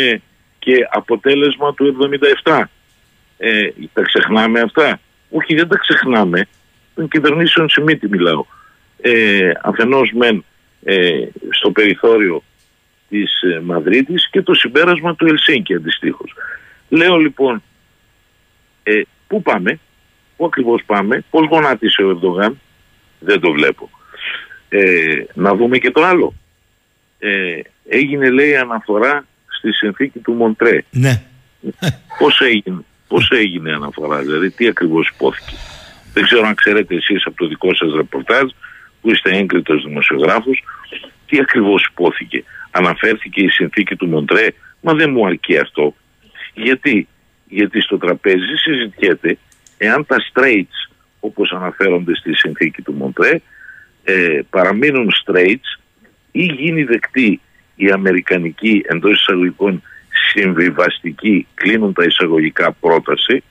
και αποτέλεσμα του 77. Ε, τα ξεχνάμε αυτά; Όχι, δεν τα ξεχνάμε. Των κυβερνήσεων Σιμίτη μιλάω. Ε, αφενός μεν ε, στο περιθώριο της ε, Μαδρίτης και το συμπέρασμα του Ελσίνκη αντιστοίχως. Λέω λοιπόν, ε, πού πάμε, πού ακριβώς πάμε, πώς γονάτισε ο Ερντογάν, δεν το βλέπω. Ε, να δούμε και το άλλο. Ε, έγινε λέει αναφορά στη συνθήκη του Μοντρέ. Ναι. Πώς έγινε, πώς έγινε αναφορά, δηλαδή τι ακριβώς υπόθηκε. Δεν ξέρω αν ξέρετε εσείς από το δικό σας ρεπορτάζ που είστε έγκριτος δημοσιογράφος τι ακριβώς υπόθηκε. Αναφέρθηκε η συνθήκη του Μοντρέ, μα δεν μου αρκεί αυτό. Γιατί, Γιατί στο τραπέζι συζητιέται εάν τα straits όπως αναφέρονται στη συνθήκη του Μοντρέ ε, παραμείνουν straits ή γίνει δεκτή η αμερικανική εντός εισαγωγικών συμβιβαστική κλείνουν τα εισαγωγικά πρόταση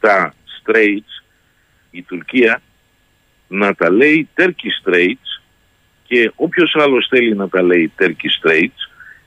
τα straits η Τουρκία να τα λέει Turkey Straits και όποιος άλλος θέλει να τα λέει Turkey Straits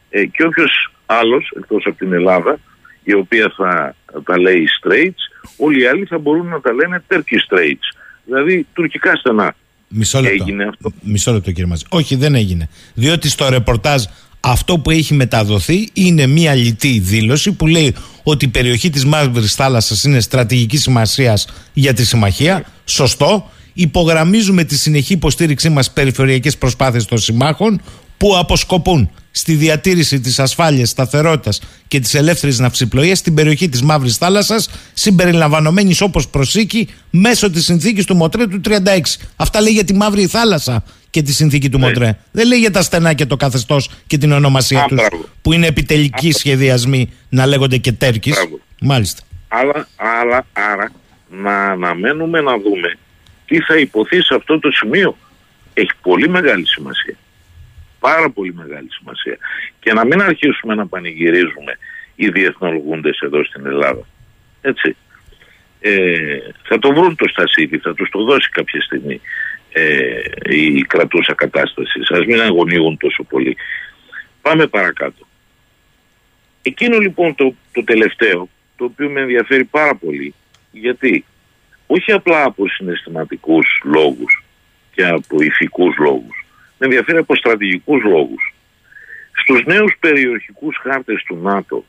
ε, και όποιος άλλος εκτός από την Ελλάδα η οποία θα τα λέει Straits, όλοι οι άλλοι θα μπορούν να τα λένε Turkish Straits. Δηλαδή τουρκικά στενά. Μισό λεπτό. Έγινε αυτό. Μισό λεπτό κύριε Μαζί. Όχι δεν έγινε. Διότι στο ρεπορτάζ αυτό που έχει μεταδοθεί είναι μια λιτή δήλωση που λέει ότι η περιοχή της Μαύρης Θάλασσας είναι στρατηγικής σημασίας για τη συμμαχία. Σωστό. Υπογραμμίζουμε τη συνεχή υποστήριξή μας περιφερειακές προσπάθειες των συμμάχων που αποσκοπούν στη διατήρηση της ασφάλειας, σταθερότητας και της ελεύθερης ναυσιπλοείας στην περιοχή της Μαύρης Θάλασσας συμπεριλαμβανομένης όπως προσήκη μέσω της συνθήκης του Μοτρέ του 36. Αυτά λέει για τη Μαύρη Θάλασσα και τη συνθήκη του Ναι. Μοτρέ. Δεν λέει για τα στενά και το καθεστώς και την ονομασία Α, τους μπράβο. που είναι επιτελικοί σχεδιασμοί να λέγονται και Τέρκης. Μπράβο. Μάλιστα. Αλλά, αλλά, άρα να αναμένουμε να δούμε τι θα υποθεί σε αυτό το σημείο. Έχει πολύ μεγάλη σημασία. Πάρα πολύ μεγάλη σημασία. Και να μην αρχίσουμε να πανηγυρίζουμε οι διεθνολογούντες εδώ στην Ελλάδα. Έτσι. Ε, θα το βρουν το Στασίδη, θα τους το δώσει κάποια στιγμή ε, η κρατούσα κατάσταση. Ας μην αγωνίγουν τόσο πολύ. Πάμε παρακάτω. Εκείνο λοιπόν το, το τελευταίο, το οποίο με ενδιαφέρει πάρα πολύ, γιατί όχι απλά από συναισθηματικούς λόγους και από ηθικούς λόγους, με ενδιαφέρει από στρατηγικούς λόγους. Στους νέους περιοχικούς χάρτες του ΝΑΤΟ,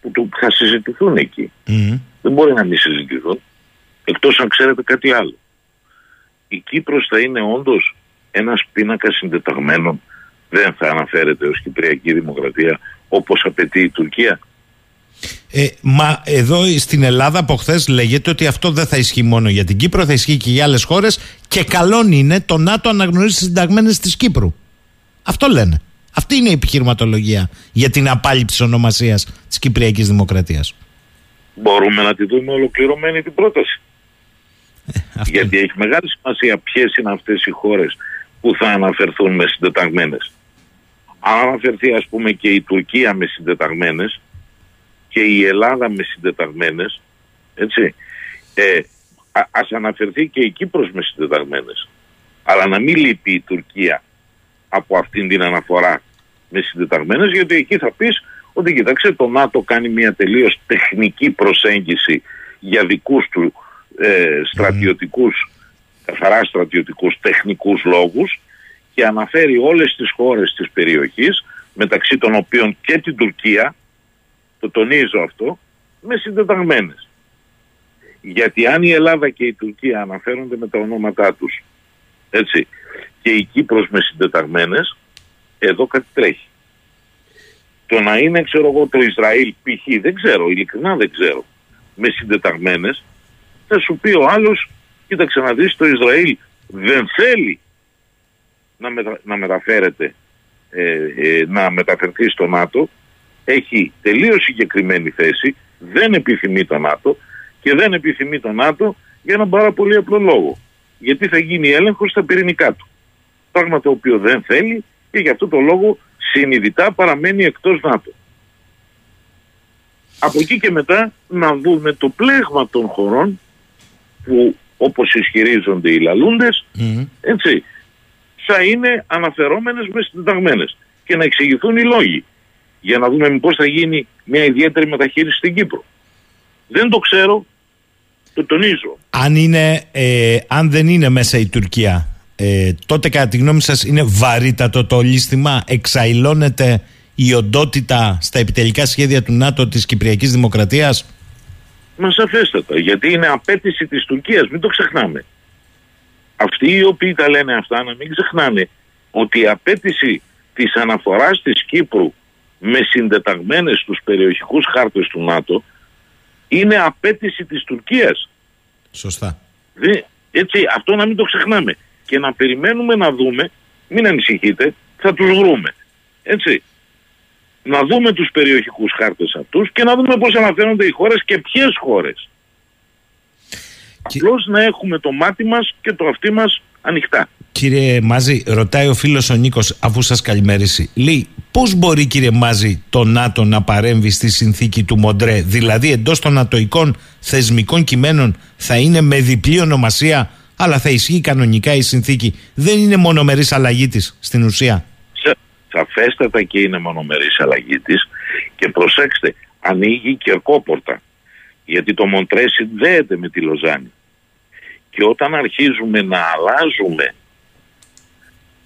που του- θα συζητηθούν εκεί, Μμμ. δεν μπορεί να μην συζητηθούν, εκτός αν ξέρετε κάτι άλλο. Η Κύπρος θα είναι όντως ένας πίνακας συντεταγμένων, δεν θα αναφέρεται ως Κυπριακή Δημοκρατία όπως απαιτεί η Τουρκία. Ε, μα εδώ στην Ελλάδα από χθες λέγεται ότι αυτό δεν θα ισχύει μόνο για την Κύπρο, θα ισχύει και για άλλες χώρες και καλόν είναι το ΝΑΤΟ αναγνωρίσει τι συνταγμένες της Κύπρου. Αυτό λένε. Αυτή είναι η επιχειρηματολογία για την απάλληψη ονομασίας της Κυπριακής Δημοκρατίας. Μπορούμε να τη δούμε ολοκληρωμένη την πρόταση. Γιατί έχει μεγάλη σημασία ποιες είναι αυτές οι χώρες που θα αναφερθούν με συντεταγμένες. Αν αναφερθεί, ας πούμε, και η Τουρκία με συντεταγμένες και η Ελλάδα με συντεταγμένες, έτσι. Ε, α, ας αναφερθεί και η Κύπρος με συντεταγμένες. Αλλά να μην λείπει η Τουρκία από αυτήν την αναφορά με συντεταγμένες, γιατί εκεί θα πεις ότι κοιτάξτε το ΝΑΤΟ κάνει μια τελείως τεχνική προσέγγιση για δικούς του ε, στρατιωτικούς, καθαρά στρατιωτικούς τεχνικούς λόγους και αναφέρει όλες τις χώρες της περιοχής, μεταξύ των οποίων και την Τουρκία, το τονίζω αυτό, με συντεταγμένες. Γιατί αν η Ελλάδα και η Τουρκία αναφέρονται με τα ονόματά τους, έτσι, και η Κύπρος με συντεταγμένες, εδώ κάτι τρέχει. Το να είναι, ξέρω εγώ, το Ισραήλ π.χ. δεν ξέρω, ειλικρινά δεν ξέρω, με συντεταγμένες, θα σου πει ο άλλος, κοίταξε να δεις, το Ισραήλ δεν θέλει να, μετα, να μεταφέρεται, ε, ε, να μεταφερθεί στο ΝΑΤΟ, έχει τελείως συγκεκριμένη θέση, δεν επιθυμεί το ΝΑΤΟ και δεν επιθυμεί το ΝΑΤΟ για έναν πάρα πολύ απλό λόγο. Γιατί θα γίνει έλεγχος στα πυρηνικά του. Πράγμα το οποίο δεν θέλει και γι' αυτό το λόγο συνειδητά παραμένει εκτός ΝΑΤΟ. Από εκεί και μετά να δούμε το πλέγμα των χωρών που όπως ισχυρίζονται οι λαλούντες, έτσι, θα είναι αναφερόμενες μες συνταγμένες και να εξηγηθούν οι λόγοι για να δούμε πώς θα γίνει μια ιδιαίτερη μεταχείριση στην Κύπρο. Δεν το ξέρω, το τονίζω. Αν, είναι, ε, αν δεν είναι μέσα η Τουρκία, ε, τότε κατά τη γνώμη σας είναι βαρύτατο το λύστημα, εξαϊλώνεται η οντότητα στα επιτελικά σχέδια του ΝΑΤΟ της Κυπριακής Δημοκρατίας; Μα σαφέστατα, γιατί είναι απέτηση της Τουρκίας, μην το ξεχνάμε. Αυτοί οι οποίοι τα λένε αυτά να μην ξεχνάνε ότι η απέτηση της αναφοράς της Κύπρου με συντεταγμένες στους περιοχικούς χάρτες του ΝΑΤΟ είναι απέτηση της Τουρκίας. Σωστά. Δε, έτσι, αυτό να μην το ξεχνάμε. Και να περιμένουμε να δούμε, μην ανησυχείτε, θα τους βρούμε. Έτσι. Να δούμε τους περιοχικούς χάρτες αυτούς και να δούμε πώς αναφέρονται οι χώρες και ποιες χώρες. Και- Απλώς να έχουμε το μάτι μας και το αυτί μας ανοιχτά. Κύριε Μάζη, ρωτάει ο φίλος ο Νίκος αφού σας καλημερίσει. Λέει, πώς μπορεί κύριε Μάζη το ΝΑΤΟ να παρέμβει στη συνθήκη του Μοντρέ, δηλαδή εντός των νατοικών θεσμικών κειμένων θα είναι με διπλή ονομασία, αλλά θα ισχύει κανονικά η συνθήκη. Δεν είναι μονομερής αλλαγή της στην ουσία. Σα- Σαφέστατα και είναι μονομερής αλλαγή της και προσέξτε, ανοίγει κερκόπορτα. Γιατί το Μοντρέ συνδέεται με τη Λοζάνη. Και όταν αρχίζουμε να αλλάζουμε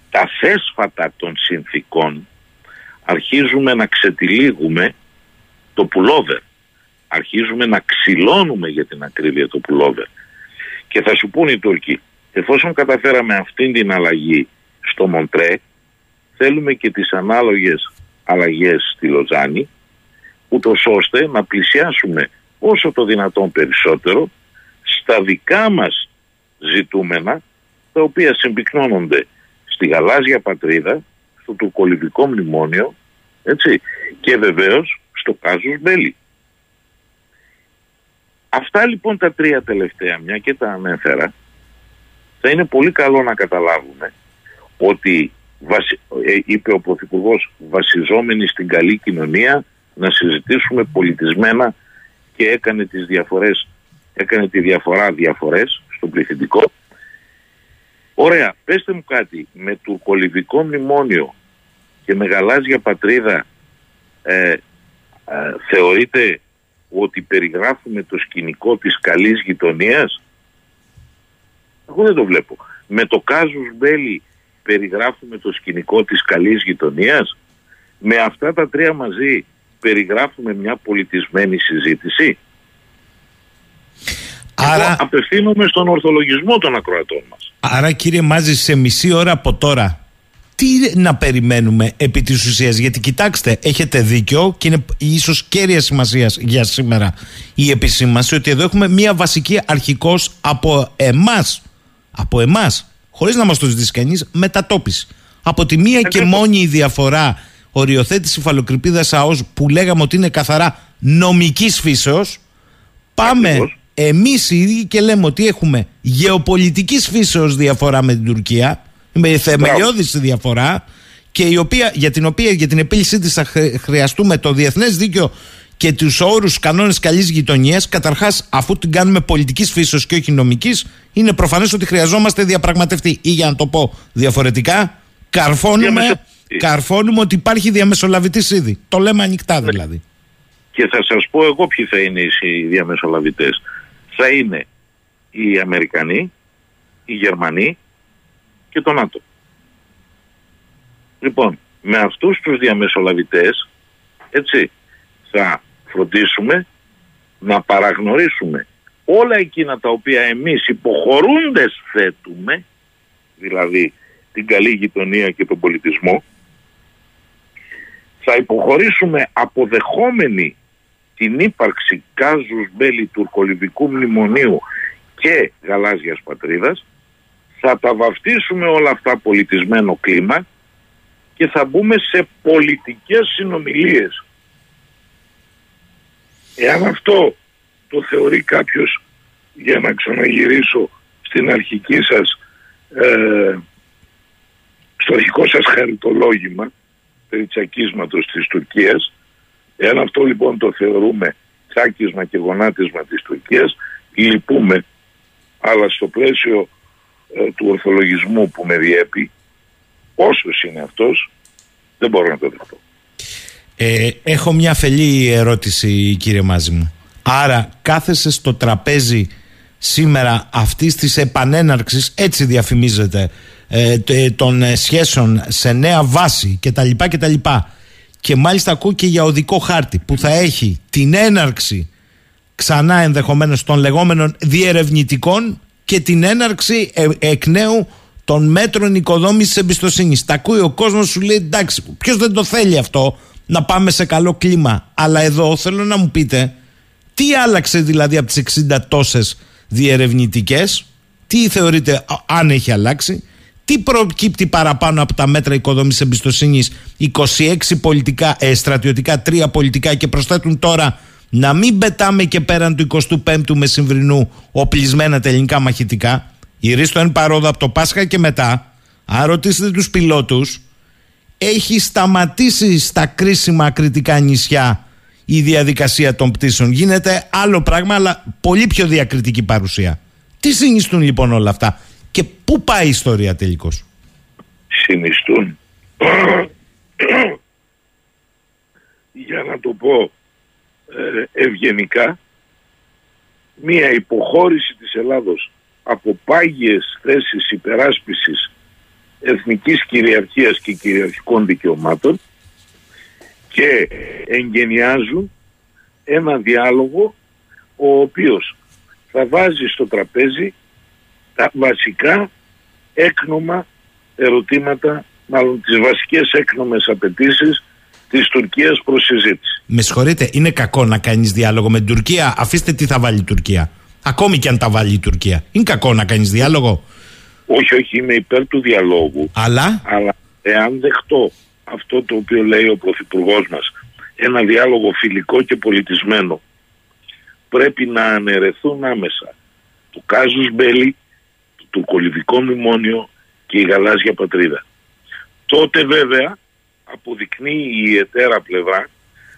τα θέσφατα των συνθήκων, αρχίζουμε να ξετυλίγουμε το πουλόβερ. Αρχίζουμε να ξυλώνουμε για την ακρίβεια το πουλόβερ. Και θα σου πούνε οι Τούρκοι, εφόσον καταφέραμε αυτήν την αλλαγή στο Μοντρέ, θέλουμε και τις ανάλογες αλλαγές στη Λοζάνη, ούτως ώστε να πλησιάσουμε όσο το δυνατόν περισσότερο στα δικά μας ζητούμενα, τα οποία συμπυκνώνονται στη γαλάζια πατρίδα, στο τουρκολιβικό μνημόνιο, έτσι, και βεβαίως στο κάζους Μπέλη. Αυτά λοιπόν τα τρία τελευταία, μια και τα ανέφερα, θα είναι πολύ καλό να καταλάβουμε ότι ε, είπε ο Πρωθυπουργός βασιζόμενοι στην καλή κοινωνία να συζητήσουμε πολιτισμένα και έκανε τις διαφορές έκανε τη διαφορά διαφορές στο πληθυντικό Ωραία, πέστε μου κάτι με τουρκολιβικό μνημόνιο και με γαλάζια πατρίδα ε, ε, θεωρείτε ότι περιγράφουμε το σκηνικό της καλής γειτονίας; Εγώ δεν το βλέπω με το κάζους Μπέλη περιγράφουμε το σκηνικό της καλής γειτονίας; Με αυτά τα τρία μαζί περιγράφουμε μια πολιτισμένη συζήτηση; Άρα... Εγώ απευθύνομαι στον ορθολογισμό των ακροατών μας. Άρα κύριε Μάζη σε μισή ώρα από τώρα. Τι να περιμένουμε επί της ουσίας; Γιατί κοιτάξτε έχετε δίκιο και είναι ίσως κέρια σημασία για σήμερα η επισήμαση ότι εδώ έχουμε μια βασική αρχικός από εμάς από εμάς χωρίς να μας το ζητήσει κανείς, μετατόπιση. Από τη μία και μόνη η διαφορά οριοθέτηση φαλοκρηπίδας ΑΟΣ που λέγαμε ότι είναι καθαρά νομικής φύσεως, πάμε εμείς οι ίδιοι και λέμε ότι έχουμε γεωπολιτικής φύσεως διαφορά με την Τουρκία, με θεμελιώδης διαφορά και η οποία, για την οποία για την επίλυσή της θα χρειαστούμε το διεθνές δίκαιο και τους όρους κανόνες καλής γειτονία, καταρχάς, αφού την κάνουμε πολιτικής φύσεως και όχι νομικής, είναι προφανές ότι χρειαζόμαστε διαπραγματευτεί. Ή για να το πω διαφορετικά, καρφώνουμε, καρφώνουμε ότι υπάρχει διαμεσολαβητής ήδη. Το λέμε ανοιχτά ναι. δηλαδή. Και θα σας πω εγώ ποιοι θα είναι οι διαμεσολαβητές. Θα είναι οι Αμερικανοί, οι Γερμανοί και το ΝΑΤΟ. Λοιπόν, με αυτούς τους διαμεσολαβητές, έτσι, θα φροντίσουμε να παραγνωρίσουμε όλα εκείνα τα οποία εμείς υποχωρούντες θέτουμε, δηλαδή την καλή γειτονία και τον πολιτισμό, θα υποχωρήσουμε αποδεχόμενοι την ύπαρξη κάζους μπέλη τουρκολιβικού μνημονίου και γαλάζιας πατρίδας, θα τα βαφτίσουμε όλα αυτά πολιτισμένο κλίμα και θα μπούμε σε πολιτικές συνομιλίες. Εάν αυτό το θεωρεί κάποιος για να ξαναγυρίσω στην αρχική σας ε, στο αρχικό σας χαριτολόγημα περί τσακίσματος της Τουρκίας εάν αυτό λοιπόν το θεωρούμε τσάκισμα και γονάτισμα της Τουρκίας λυπούμε αλλά στο πλαίσιο ε, του ορθολογισμού που με διέπει όσος είναι αυτός δεν μπορώ να το δεχτώ. Ε, έχω μια αφελή ερώτηση κύριε Μάζη μου. Άρα κάθεσαι στο τραπέζι σήμερα αυτής της επανέναρξης, έτσι διαφημίζεται, ε, ε των ε, σχέσεων σε νέα βάση κτλ. κτλ. Και μάλιστα ακούω και για οδικό χάρτη που θα έχει την έναρξη ξανά ενδεχομένως των λεγόμενων διερευνητικών και την έναρξη εκ νέου των μέτρων οικοδόμησης εμπιστοσύνης. Τα ακούει ο κόσμος σου λέει εντάξει ποιος δεν το θέλει αυτό να πάμε σε καλό κλίμα. Αλλά εδώ θέλω να μου πείτε τι άλλαξε δηλαδή από τις 60 τόσες διερευνητικές, τι θεωρείτε αν έχει αλλάξει, τι προκύπτει παραπάνω από τα μέτρα οικοδόμησης εμπιστοσύνης; 26 πολιτικά, ε, στρατιωτικά, 3 πολιτικά και προσθέτουν τώρα να μην πετάμε και πέραν του 25ου μεσημβρινού οπλισμένα τελικά μαχητικά; Η Ρίστο είναι παρόδο από το Πάσχα και μετά. Αν ρωτήσετε τους πιλότους, έχει σταματήσει στα κρίσιμα κριτικά νησιά η διαδικασία των πτήσεων. Γίνεται άλλο πράγμα, αλλά πολύ πιο διακριτική παρουσία. Τι συνιστούν λοιπόν όλα αυτά; Και πού πάει η ιστορία τελικώς; Συνιστούν, για να το πω ε, ευγενικά μία υποχώρηση της Ελλάδος από πάγιες θέσεις υπεράσπισης εθνικής κυριαρχίας και κυριαρχικών δικαιωμάτων και εγγενιάζουν ένα διάλογο ο οποίος θα βάζει στο τραπέζι τα βασικά έκνομα ερωτήματα, μάλλον τις βασικές έκνομες απαιτήσεις της Τουρκίας προς συζήτηση. Με συγχωρείτε, είναι κακό να κάνεις διάλογο με την Τουρκία; Αφήστε τι θα βάλει η Τουρκία. Ακόμη και αν τα βάλει η Τουρκία. Είναι κακό να κάνεις διάλογο; Όχι, όχι, είμαι υπέρ του διαλόγου. Αλλά; Αλλά εάν δεχτώ αυτό το οποίο λέει ο Πρωθυπουργός μας, ένα διάλογο φιλικό και πολιτισμένο, πρέπει να αναιρεθούν άμεσα το Κάζους Μπέλη, το τουρκολιβικό μνημόνιο και η γαλάζια πατρίδα. Τότε βέβαια αποδεικνύει η εταίρα πλευρά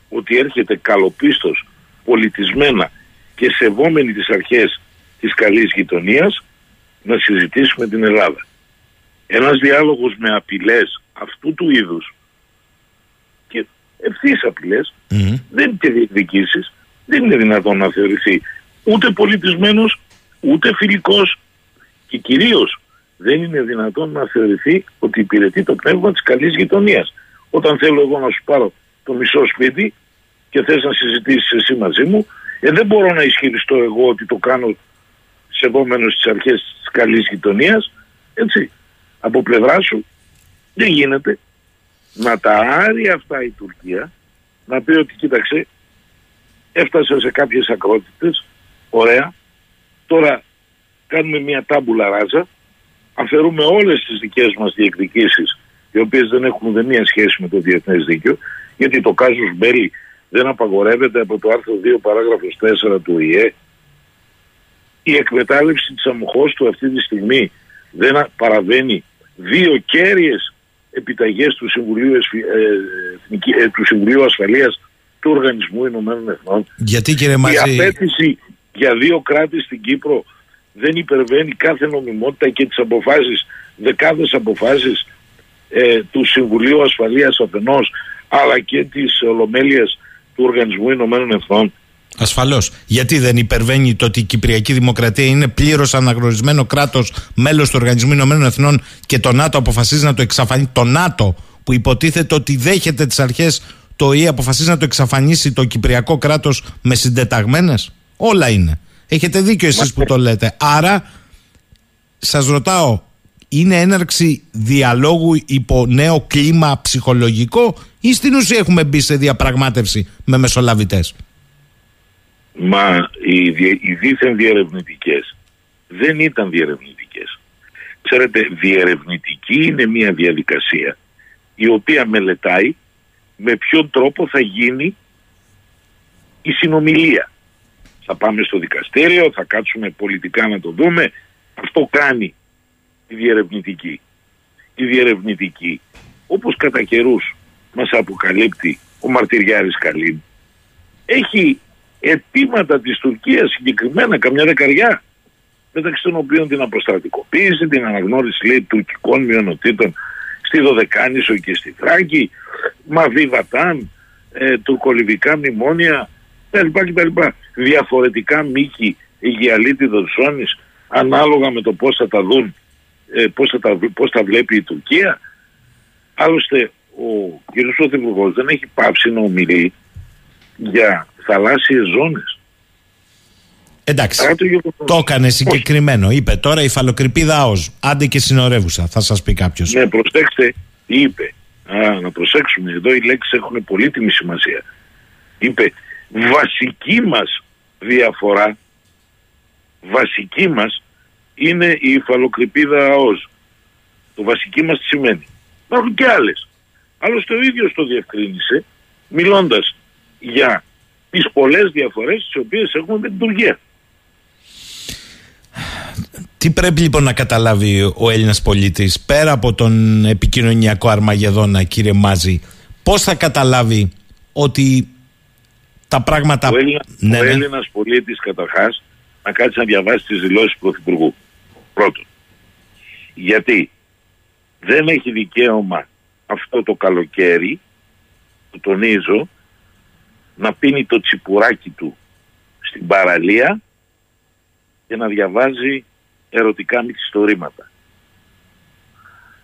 ότι έρχεται καλοπίστος, πολιτισμένα και σεβόμενη τις αρχές της καλής γειτονίας να συζητήσουμε την Ελλάδα. Ένας διάλογος με απειλές αυτού του είδους και ευθύς απειλές δεν και διεκδικήσεις δεν είναι δυνατόν να θεωρηθεί ούτε πολιτισμένος ούτε φιλικός και κυρίως δεν είναι δυνατόν να θεωρηθεί ότι υπηρετεί το πνεύμα της καλής γειτονίας. Όταν θέλω εγώ να σου πάρω το μισό σπίτι και θες να συζητήσεις εσύ μαζί μου, ε, δεν μπορώ να ισχυριστώ εγώ ότι το κάνω σεβόμενος στις αρχές της καλής γειτονίας, έτσι. Από πλευρά σου δεν γίνεται να τα άρει αυτά η Τουρκία, να πει ότι κοίταξε, έφτασε σε κάποιες ακρότητες, ωραία, τώρα κάνουμε μια τάμπουλα ράζα, αφαιρούμε όλες τις δικές μας διεκδικήσεις, οι οποίες δεν έχουν ούτε μία σχέση με το διεθνές δίκαιο, γιατί το κάζος Μπέλη δεν απαγορεύεται από το άρθρο 2 παράγραφος 4 του ΙΕ. Η εκμετάλλευση της του αυτή τη στιγμή δεν παραβαίνει δύο κέρυες επιταγές του Συμβουλίου, ε, ε, του Συμβουλίου Ασφαλείας του Οργανισμού Ηνωμένων Εθνών. Γιατί κύριε Μαζί... Η απέτηση για δύο κράτη στην Κύπρο δεν υπερβαίνει κάθε νομιμότητα και τις αποφάσεις, δεκάδες αποφάσεις ε, του Συμβουλίου Ασφαλείας αφενός αλλά και της Ολομέλειας του Οργανισμού Ηνωμένων Εθνών. Ασφαλώς. Γιατί δεν υπερβαίνει το ότι η Κυπριακή Δημοκρατία είναι πλήρως αναγνωρισμένο κράτος, μέλος του Οργανισμού Ηνωμένων Εθνών και το ΝΑΤΟ αποφασίζει να το εξαφανίσει. Το ΝΑΤΟ που υποτίθεται ότι δέχεται τις αρχές, το ΙΕ αποφασίζει να το εξαφανίσει το Κυπριακό κράτος με συντεταγμένες. Όλα είναι. Έχετε δίκιο εσείς που το λέτε. Άρα, σας ρωτάω, είναι έναρξη διαλόγου υπό νέο κλίμα ψυχολογικό ή στην ουσία έχουμε μπει σε διαπραγμάτευση με μεσολαβητές; Μα οι, οι δίθεν διερευνητικές δεν ήταν διερευνητικές. Ξέρετε, διερευνητική είναι μια διαδικασία η οποία μελετάει με ποιον τρόπο θα γίνει η συνομιλία. Θα πάμε στο δικαστήριο, θα κάτσουμε πολιτικά να το δούμε. Αυτό κάνει η διερευνητική. Η διερευνητική, όπως κατά καιρούς μας αποκαλύπτει ο Μαρτυριάρης Καλίν, έχει αιτήματα της Τουρκίας συγκεκριμένα, καμιά δεκαριά, μεταξύ των οποίων την αποστρατικοποίηση, την αναγνώριση λέει τουρκικών μειονοτήτων στη Δωδεκάνησο και στη Θράκη, Μαβί Βατάν, ε, τουρκολιβικά μνημόνια, κτλ. Διαφορετικά μήκη Αιγιαλίτιδος ζώνης ανάλογα με το πώς θα τα δουν ε, πώς, θα τα, πώς τα βλέπει η Τουρκία. Άλλωστε ο κ. Πρωθυπουργός δεν έχει πάψει να ομιλεί για θαλάσσιες ζώνες. Εντάξει, το, το έκανε συγκεκριμένο. Είπε τώρα η φαλοκρηπίδα ΟΣ. Άντε και συνορεύουσα, θα σας πει κάποιος. Ναι, προσέξτε, είπε. Α, να προσέξουμε, εδώ οι λέξεις έχουν πολύτιμη σημασία. Είπε, βασική μας διαφορά, βασική μας είναι η υφαλοκρηπίδα ΑΟΣ. Το βασική μας τι σημαίνει. Υπάρχουν και άλλες. Άλλωστε ο ίδιος το διευκρίνησε μιλώντας για τις πολλές διαφορές τις οποίες έχουμε με την Τουρκία. Τι πρέπει λοιπόν να καταλάβει ο Έλληνας πολίτης πέρα από τον επικοινωνιακό αρμαγεδόνα κύριε Μάζη πώς θα καταλάβει ότι τα πράγματα... Ο, Έλληνα, ναι, ο ναι. Έλληνας πολίτης καταρχάς να κάτσει να διαβάσει τις δηλώσεις του Πρωθυπουργού. Πρώτον, γιατί δεν έχει δικαίωμα αυτό το καλοκαίρι, το τονίζω, να πίνει το τσιπουράκι του στην παραλία και να διαβάζει ερωτικά μυθιστορήματα.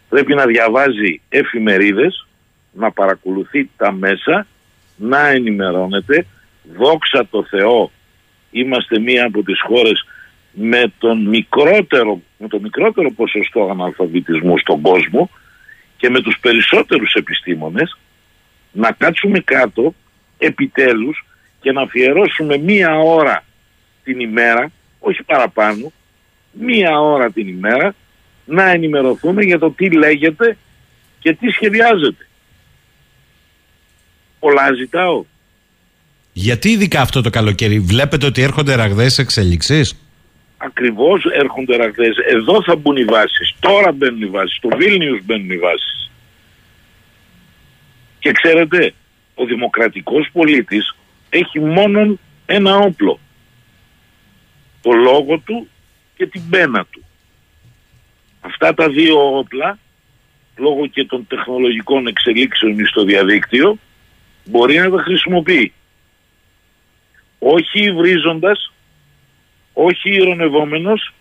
Πρέπει να διαβάζει εφημερίδες, να παρακολουθεί τα μέσα, να ενημερώνεται. Δόξα τω Θεώ, είμαστε μία από τις χώρες με, τον μικρότερο, με το μικρότερο ποσοστό αναλφαβητισμού στον κόσμο και με τους περισσότερους επιστήμονες να κάτσουμε κάτω επιτέλους και να αφιερώσουμε μία ώρα την ημέρα, όχι παραπάνω, μία ώρα την ημέρα να ενημερωθούμε για το τι λέγεται και τι σχεδιάζεται. Πολλά ζητάω. Γιατί ειδικά αυτό το καλοκαίρι βλέπετε ότι έρχονται ραγδαίες εξελίξεις; Ακριβώς έρχονται ραγδαίες. Εδώ θα μπουν οι βάσεις. Τώρα μπαίνουν οι βάσεις. Στο Βίλνιους μπαίνουν οι βάσεις. Και ξέρετε, ο δημοκρατικός πολίτης έχει μόνο ένα όπλο. Το λόγο του και την πένα του. Αυτά τα δύο όπλα, λόγω και των τεχνολογικών εξελίξεων στο διαδίκτυο, μπορεί να τα χρησιμοποιεί. Όχι υβρίζοντας, όχι ηρωνευόμενος,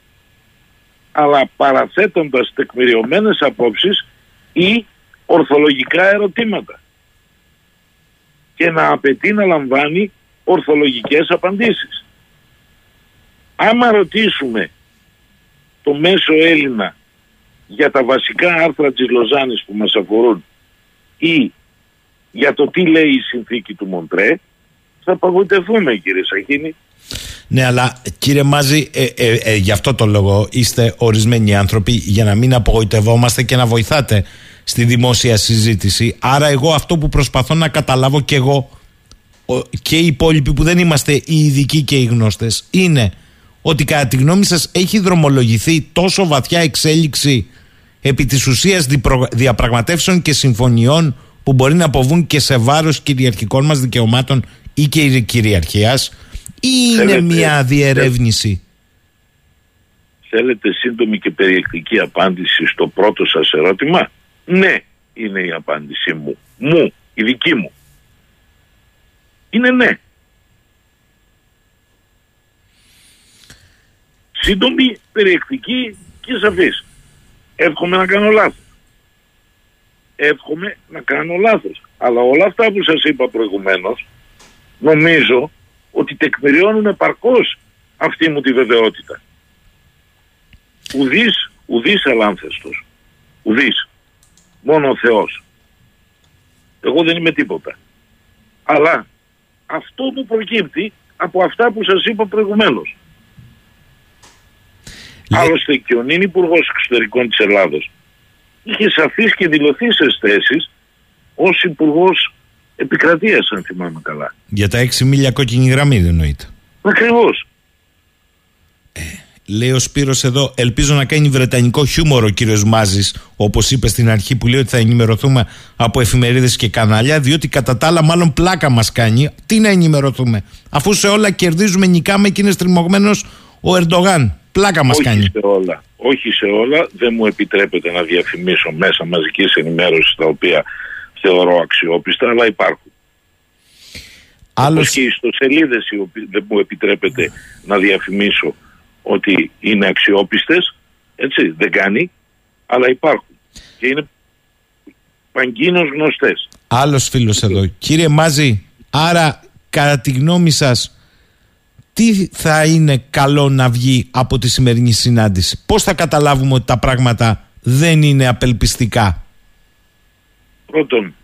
αλλά παραθέτοντας τεκμηριωμένες απόψεις ή ορθολογικά ερωτήματα και να απαιτεί να λαμβάνει ορθολογικές απαντήσεις. Άμα ρωτήσουμε το μέσο Έλληνα για τα βασικά άρθρα της Λοζάνης που μας αφορούν ή για το τι λέει η συνθήκη του Μοντρέ, θα παγωτευτούμε κύριε Σαχίνη. Ναι, αλλά κύριε Μάζη, ε, ε, ε, γι' αυτό το λόγο είστε ορισμένοι άνθρωποι για να μην απογοητευόμαστε και να βοηθάτε στη δημόσια συζήτηση. Άρα εγώ αυτό που προσπαθώ να καταλάβω και εγώ και οι υπόλοιποι που δεν είμαστε οι ειδικοί και οι γνώστες είναι ότι κατά τη γνώμη σας έχει δρομολογηθεί τόσο βαθιά εξέλιξη επί της ουσίας διαπραγματεύσεων και συμφωνιών που μπορεί να αποβούν και σε βάρος κυριαρχικών μας δικαιωμάτων ή και κυριαρχίας ή είναι μια διερεύνηση; Θέλετε σύντομη και περιεκτική απάντηση στο πρώτο σας ερώτημα; Ναι, είναι η απάντησή μου. Μου, η δική μου. Είναι ναι. Σύντομη, περιεκτική και σαφής. Εύχομαι να κάνω λάθος. Εύχομαι να κάνω λάθος. Αλλά όλα αυτά που σας είπα προηγουμένως νομίζω ότι τεκμηριώνουν επαρκώς αυτή μου τη βεβαιότητα. Ουδής, ουδής αλάνθεστος. Ουδής. Μόνο ο Θεός. Εγώ δεν είμαι τίποτα. Αλλά αυτό που προκύπτει από αυτά που σας είπα προηγουμένως. Άλλωστε και ο νυν υπουργός Εξωτερικών της Ελλάδος είχε σαφείς και δηλωθείς θέσεις ως υπουργός επικρατείας αν θυμάμαι καλά. Για τα έξι μίλια κόκκινη γραμμή δεν εννοείται. Ακριβώς. Ε, λέει ο Σπύρος εδώ, ελπίζω να κάνει βρετανικό χιούμορ ο κύριος Μάζης, όπως είπε στην αρχή που λέει ότι θα ενημερωθούμε από εφημερίδες και κανάλια, διότι κατά τα άλλα μάλλον πλάκα μας κάνει. Τι να ενημερωθούμε, αφού σε όλα κερδίζουμε, νικάμε και είναι στριμωγμένος ο Ερντογάν. Πλάκα μας όχι κάνει. Σε όλα. Όχι σε όλα. Δεν μου επιτρέπεται να διαφημίσω μέσα μαζικής ενημέρωσης τα οποία θεωρώ αξιόπιστα, αλλά υπάρχουν. Άλλος... και οι ιστοσελίδες οι οποίες δεν μου επιτρέπεται να διαφημίσω ότι είναι αξιόπιστες, έτσι, δεν κάνει, αλλά υπάρχουν. Και είναι παγκίνως γνωστές. Άλλος φίλος εδώ. Κύριε Μάζη, άρα κατά τη γνώμη σας τι θα είναι καλό να βγει από τη σημερινή συνάντηση; Πώς θα καταλάβουμε ότι τα πράγματα δεν είναι απελπιστικά; Πρώτον,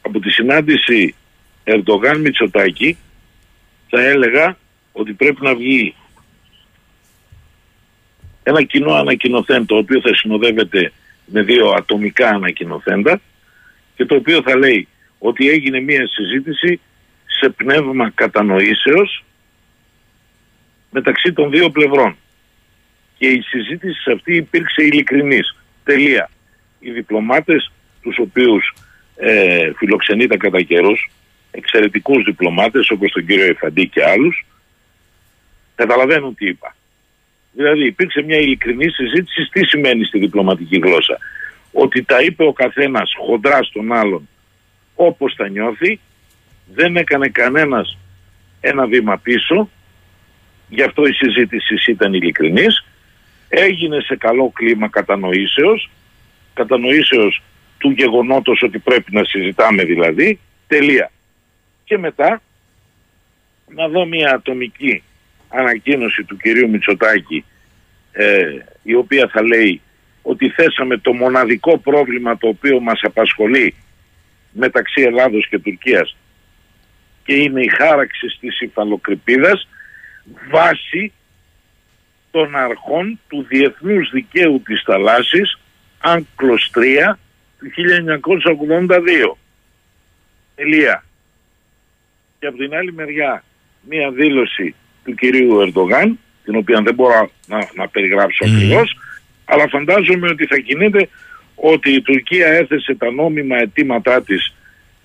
από τη συνάντηση Ερντογάν Μητσοτάκη θα έλεγα ότι πρέπει να βγει ένα κοινό ανακοινοθέν το οποίο θα συνοδεύεται με δύο ατομικά ανακοινοθέντα και το οποίο θα λέει ότι έγινε μια συζήτηση σε πνεύμα κατανοήσεως μεταξύ των δύο πλευρών. Και η συζήτηση αυτή υπήρξε ειλικρινής. Τελεία. Οι διπλωμάτες τους οποίους ε, φιλοξενείται κατά καιρούς, εξαιρετικούς διπλωμάτες όπως τον κύριο Εφαντή και άλλους, καταλαβαίνουν τι είπα. Δηλαδή υπήρξε μια ειλικρινή συζήτηση τι σημαίνει στη διπλωματική γλώσσα. Ότι τα είπε ο καθένας χοντρά στον άλλον όπως τα νιώθει δεν έκανε κανένας ένα βήμα πίσω, γι' αυτό η συζήτηση ήταν ειλικρινής, έγινε σε καλό κλίμα κατανοήσεως, κατανοήσεως του γεγονότος ότι πρέπει να συζητάμε δηλαδή, τελεία. Και μετά να δω μια ατομική ανακοίνωση του κυρίου Μητσοτάκη ε, η οποία θα λέει ότι θέσαμε το μοναδικό πρόβλημα το οποίο μας απασχολεί μεταξύ Ελλάδος και Τουρκίας και είναι η χάραξη της υφαλοκρηπίδας βάσει των αρχών του Διεθνούς Δικαίου της Θαλάσσης Άγκλος 3 του 1982. Ελία. Και από την άλλη μεριά μία δήλωση του κυρίου Ερντογάν, την οποία δεν μπορώ να, να περιγράψω mm. ακριβώς, αλλά φαντάζομαι ότι θα κινείται ότι η Τουρκία έθεσε τα νόμιμα αιτήματά της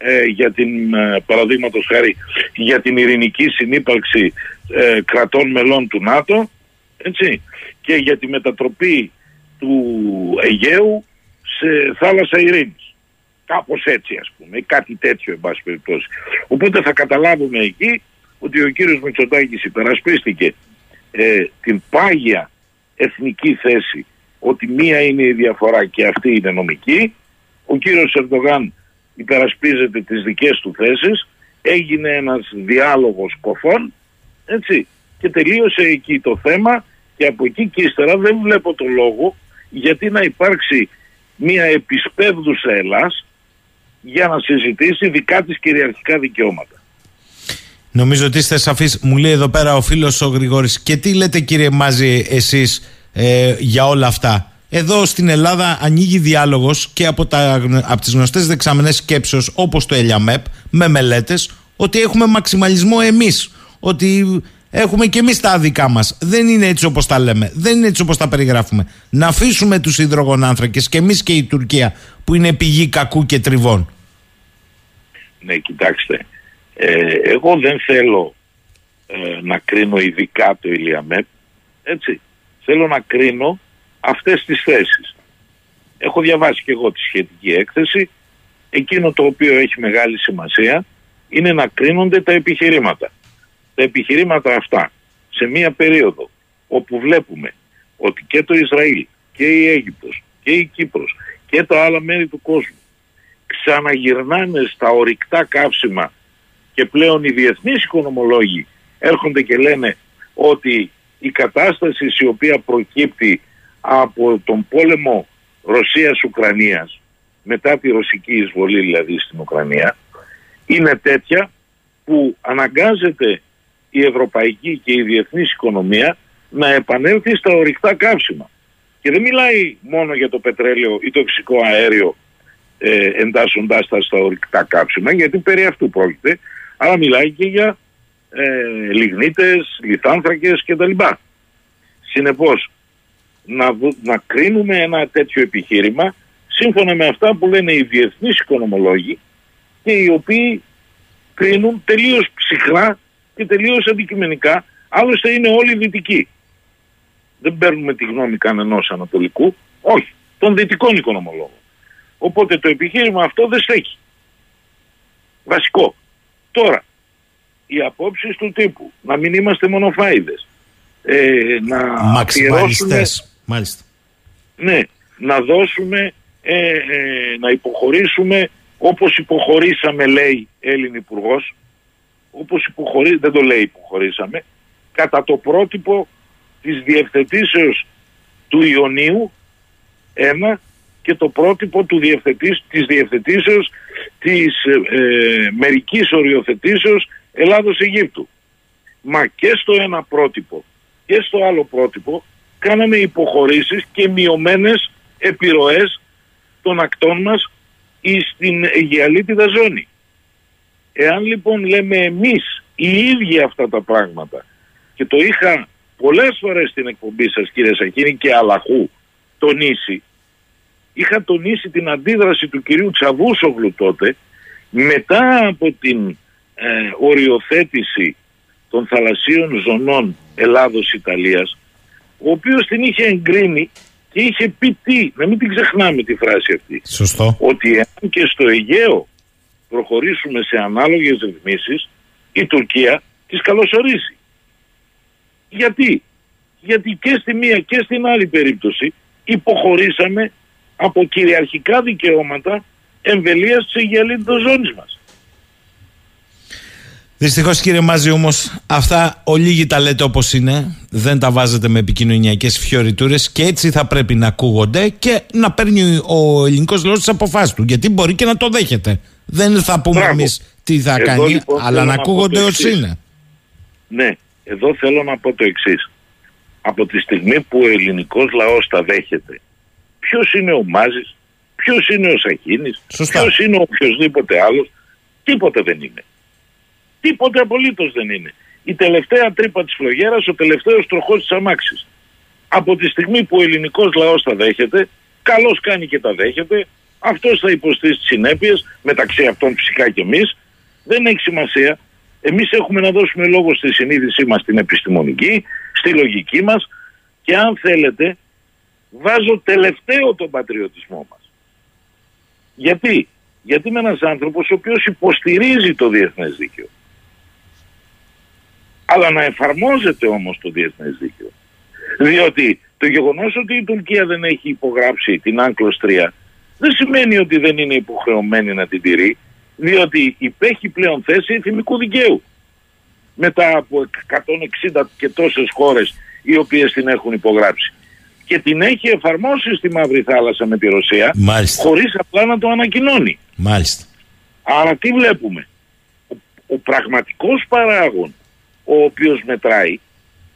ε, για την, ε, παραδείγματος χάρη, για την ειρηνική συνύπαρξη ε, κρατών μελών του ΝΑΤΟ έτσι, και για τη μετατροπή του Αιγαίου σε θάλασσα ειρήνης. Κάπως έτσι ας πούμε, ή κάτι τέτοιο εν πάση περιπτώσει. Οπότε θα καταλάβουμε εκεί ότι ο κύριος Μητσοτάκης υπερασπίστηκε ε, την πάγια εθνική θέση ότι μία είναι η διαφορά και αυτή είναι νομική. Ο κύριος Ερντογάν υπερασπίζεται τις δικές του θέσεις. Έγινε ένας διάλογος κοφών έτσι, και τελείωσε εκεί το θέμα και από εκεί και ύστερα δεν βλέπω το λόγο γιατί να υπάρξει μία επισπεύδουσα Ελλάς για να συζητήσει δικά της κυριαρχικά δικαιώματα. Νομίζω ότι είστε σαφείς. Μου λέει εδώ πέρα ο φίλος ο Γρηγόρης και τι λέτε κύριε Μάζη εσείς ε, για όλα αυτά; Εδώ στην Ελλάδα ανοίγει διάλογος και από, τα, από τις γνωστές δεξαμενές σκέψεως όπως το ΕΛΙΑΜΕΠ με μελέτες ότι έχουμε μαξιμαλισμό εμείς. Ότι έχουμε και εμείς τα δικά μας. Δεν είναι έτσι όπως τα λέμε. Δεν είναι έτσι όπως τα περιγράφουμε. Να αφήσουμε τους υδρογονάνθρακες και εμείς και η Τουρκία που είναι πηγή κακού και τριβών. Ναι, κοιτάξτε. Ε, εγώ δεν θέλω ε, να κρίνω ειδικά το Ηλιαμέπ, έτσι. Θέλω να κρίνω αυτές τις θέσεις. Έχω διαβάσει και εγώ τη σχετική έκθεση. Εκείνο το οποίο έχει μεγάλη σημασία είναι να κρίνονται τα επιχειρήματα. Τα επιχειρήματα αυτά σε μία περίοδο όπου βλέπουμε ότι και το Ισραήλ και η Αίγυπτος και η Κύπρος και τα άλλα μέρη του κόσμου ξαναγυρνάνε στα ορυκτά καύσιμα και πλέον οι διεθνείς οικονομολόγοι έρχονται και λένε ότι η κατάσταση η οποία προκύπτει από τον πόλεμο Ρωσίας-Ουκρανίας μετά τη ρωσική εισβολή δηλαδή στην Ουκρανία είναι τέτοια που αναγκάζεται η ευρωπαϊκή και η διεθνής οικονομία να επανέλθει στα ορυκτά καύσιμα. Και δεν μιλάει μόνο για το πετρέλαιο ή το φυσικό αέριο ε, εντάσσοντάς τα στα ορυκτά κάψιμα γιατί περί αυτού πρόκειται αλλά μιλάει και για ε, λιγνίτες, λιθάνθρακες κτλ. Συνεπώς, να, να κρίνουμε ένα τέτοιο επιχείρημα σύμφωνα με αυτά που λένε οι διεθνείς οικονομολόγοι και οι οποίοι κρίνουν τελείως ψυχρά και τελείως αντικειμενικά, άλλωστε είναι όλοι δυτικοί. Δεν παίρνουμε τη γνώμη κανενός ανατολικού, όχι, των δυτικών οικονομολόγων. Οπότε το επιχείρημα αυτό δεν στέκει. Βασικό. Τώρα, οι απόψεις του τύπου, να μην είμαστε μονοφάιδες, ε, να Μαξιμαλιστές, μάλιστα. Ναι, να δώσουμε, ε, ε, να υποχωρήσουμε όπως υποχωρήσαμε λέει Έλλην υπουργός, όπως υποχωρεί, δεν το λέει υποχωρήσαμε, κατά το πρότυπο της διευθετήσεως του Ιωνίου, ένα, και το πρότυπο του διευθετής, της διευθετήσεως της ε, ε, μερικής οριοθετήσεως Ελλάδος-Αιγύπτου. Μα και στο ένα πρότυπο και στο άλλο πρότυπο κάναμε υποχωρήσεις και μειωμένες επιρροές των ακτών μας στην Αιγιαλίτιδα ζώνη. Εάν λοιπόν λέμε εμείς οι ίδιοι αυτά τα πράγματα και το είχα πολλές φορές στην εκπομπή σας κύριε Σακίνη και Αλαχού τονίσει είχα τονίσει την αντίδραση του κυρίου Τσαβούσογλου τότε μετά από την ε, οριοθέτηση των θαλασσίων ζωνών Ελλάδος-Ιταλίας ο οποίος την είχε εγκρίνει και είχε πει τι, να μην την ξεχνάμε τη φράση αυτή. Σωστό. Ότι εάν και στο Αιγαίο προχωρήσουμε σε ανάλογες ρυθμίσεις η Τουρκία τις καλωσορίζει. Γιατί; Γιατί και στη μία και στην άλλη περίπτωση υποχωρήσαμε από κυριαρχικά δικαιώματα εμβελίας της Αιγιαλίτητος ζώνης μας. Δυστυχώς κύριε Μάζη όμως αυτά ολίγοι τα λέτε όπως είναι. Δεν τα βάζετε με επικοινωνιακές φιωριτούρες και έτσι θα πρέπει να ακούγονται και να παίρνει ο ελληνικός λαός τις αποφάσεις του. Γιατί μπορεί και να το δέχεται. Δεν θα πούμε εμείς τι θα κάνει, λοιπόν, αλλά να ακούγονται ω είναι. Ναι, εδώ θέλω να πω το εξής. Από τη στιγμή που ο ελληνικός λαός τα δέχεται, ποιος είναι ο Μάζης, ποιος είναι ο Σαχίνης, ποιος είναι ο οποιοδήποτε άλλος, τίποτε δεν είναι. Τίποτε απολύτως δεν είναι. Η τελευταία τρύπα της φλογέρας, ο τελευταίος τροχός της αμάξης. Από τη στιγμή που ο ελληνικός λαός τα δέχεται, καλώ κάνει και τα δέχεται, αυτός θα υποστεί τι συνέπειες, μεταξύ αυτών φυσικά και εμείς. Δεν έχει σημασία. Εμείς έχουμε να δώσουμε λόγο στη συνείδησή μας, στην επιστημονική, στη λογική μας και αν θέλετε, βάζω τελευταίο τον πατριωτισμό μας. Γιατί, Γιατί είμαι ένας άνθρωπος ο οποίος υποστηρίζει το διεθνές δίκαιο αλλά να εφαρμόζεται όμως το διεθνές δίκαιο. Διότι το γεγονός ότι η Τουρκία δεν έχει υπογράψει την Άγκλος 3 δεν σημαίνει ότι δεν είναι υποχρεωμένη να την τηρεί, διότι υπέχει πλέον θέση εθνικού δικαίου. Μετά από 160 και τόσες χώρες οι οποίες την έχουν υπογράψει. Και την έχει εφαρμόσει στη Μαύρη Θάλασσα με τη Ρωσία, Μάλιστα. χωρίς απλά να το ανακοινώνει. Μάλιστα. Άρα τι βλέπουμε; Ο, ο πραγματικός παράγων ο οποίος μετράει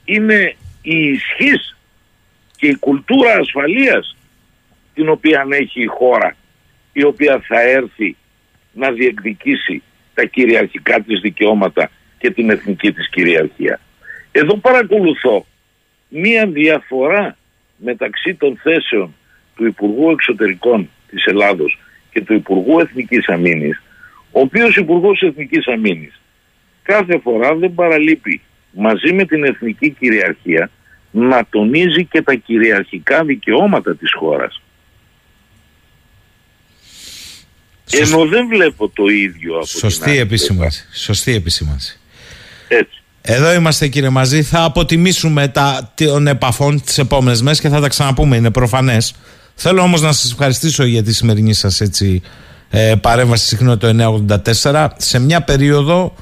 είναι η ισχύς και η κουλτούρα ασφαλείας την οποία έχει η χώρα η οποία θα έρθει να διεκδικήσει τα κυριαρχικά της δικαιώματα και την εθνική της κυριαρχία. Εδώ παρακολουθώ μία διαφορά μεταξύ των θέσεων του Υπουργού Εξωτερικών της Ελλάδος και του Υπουργού Εθνικής Αμήνης, ο οποίος Υπουργός Εθνικής Αμήνης κάθε φορά δεν παραλείπει μαζί με την εθνική κυριαρχία να τονίζει και τα κυριαρχικά δικαιώματα της χώρας. Ενώ δεν βλέπω το ίδιο από Σωστή την επισήμανση. Σωστή επισήμανση. Έτσι. Εδώ είμαστε κύριε Μαζί. Θα αποτιμήσουμε τα των επαφών τις επόμενες μέρες και θα τα ξαναπούμε. Είναι προφανές. Θέλω όμως να σας ευχαριστήσω για τη σημερινή σας έτσι, ε, παρέμβαση συχνό το 984 σε μια περίοδο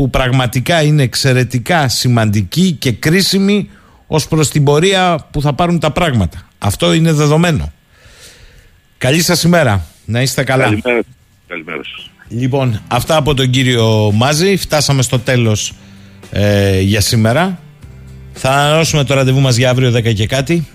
που πραγματικά είναι εξαιρετικά σημαντική και κρίσιμη ως προς την πορεία που θα πάρουν τα πράγματα. Αυτό είναι δεδομένο. Καλή σας ημέρα. Να είστε καλά. Καλημέρα. Καλημέρα σας. Λοιπόν, αυτά από τον κύριο Μάζη. Φτάσαμε στο τέλος ε, για σήμερα. Θα ανανεώσουμε το ραντεβού μας για αύριο 10 και κάτι.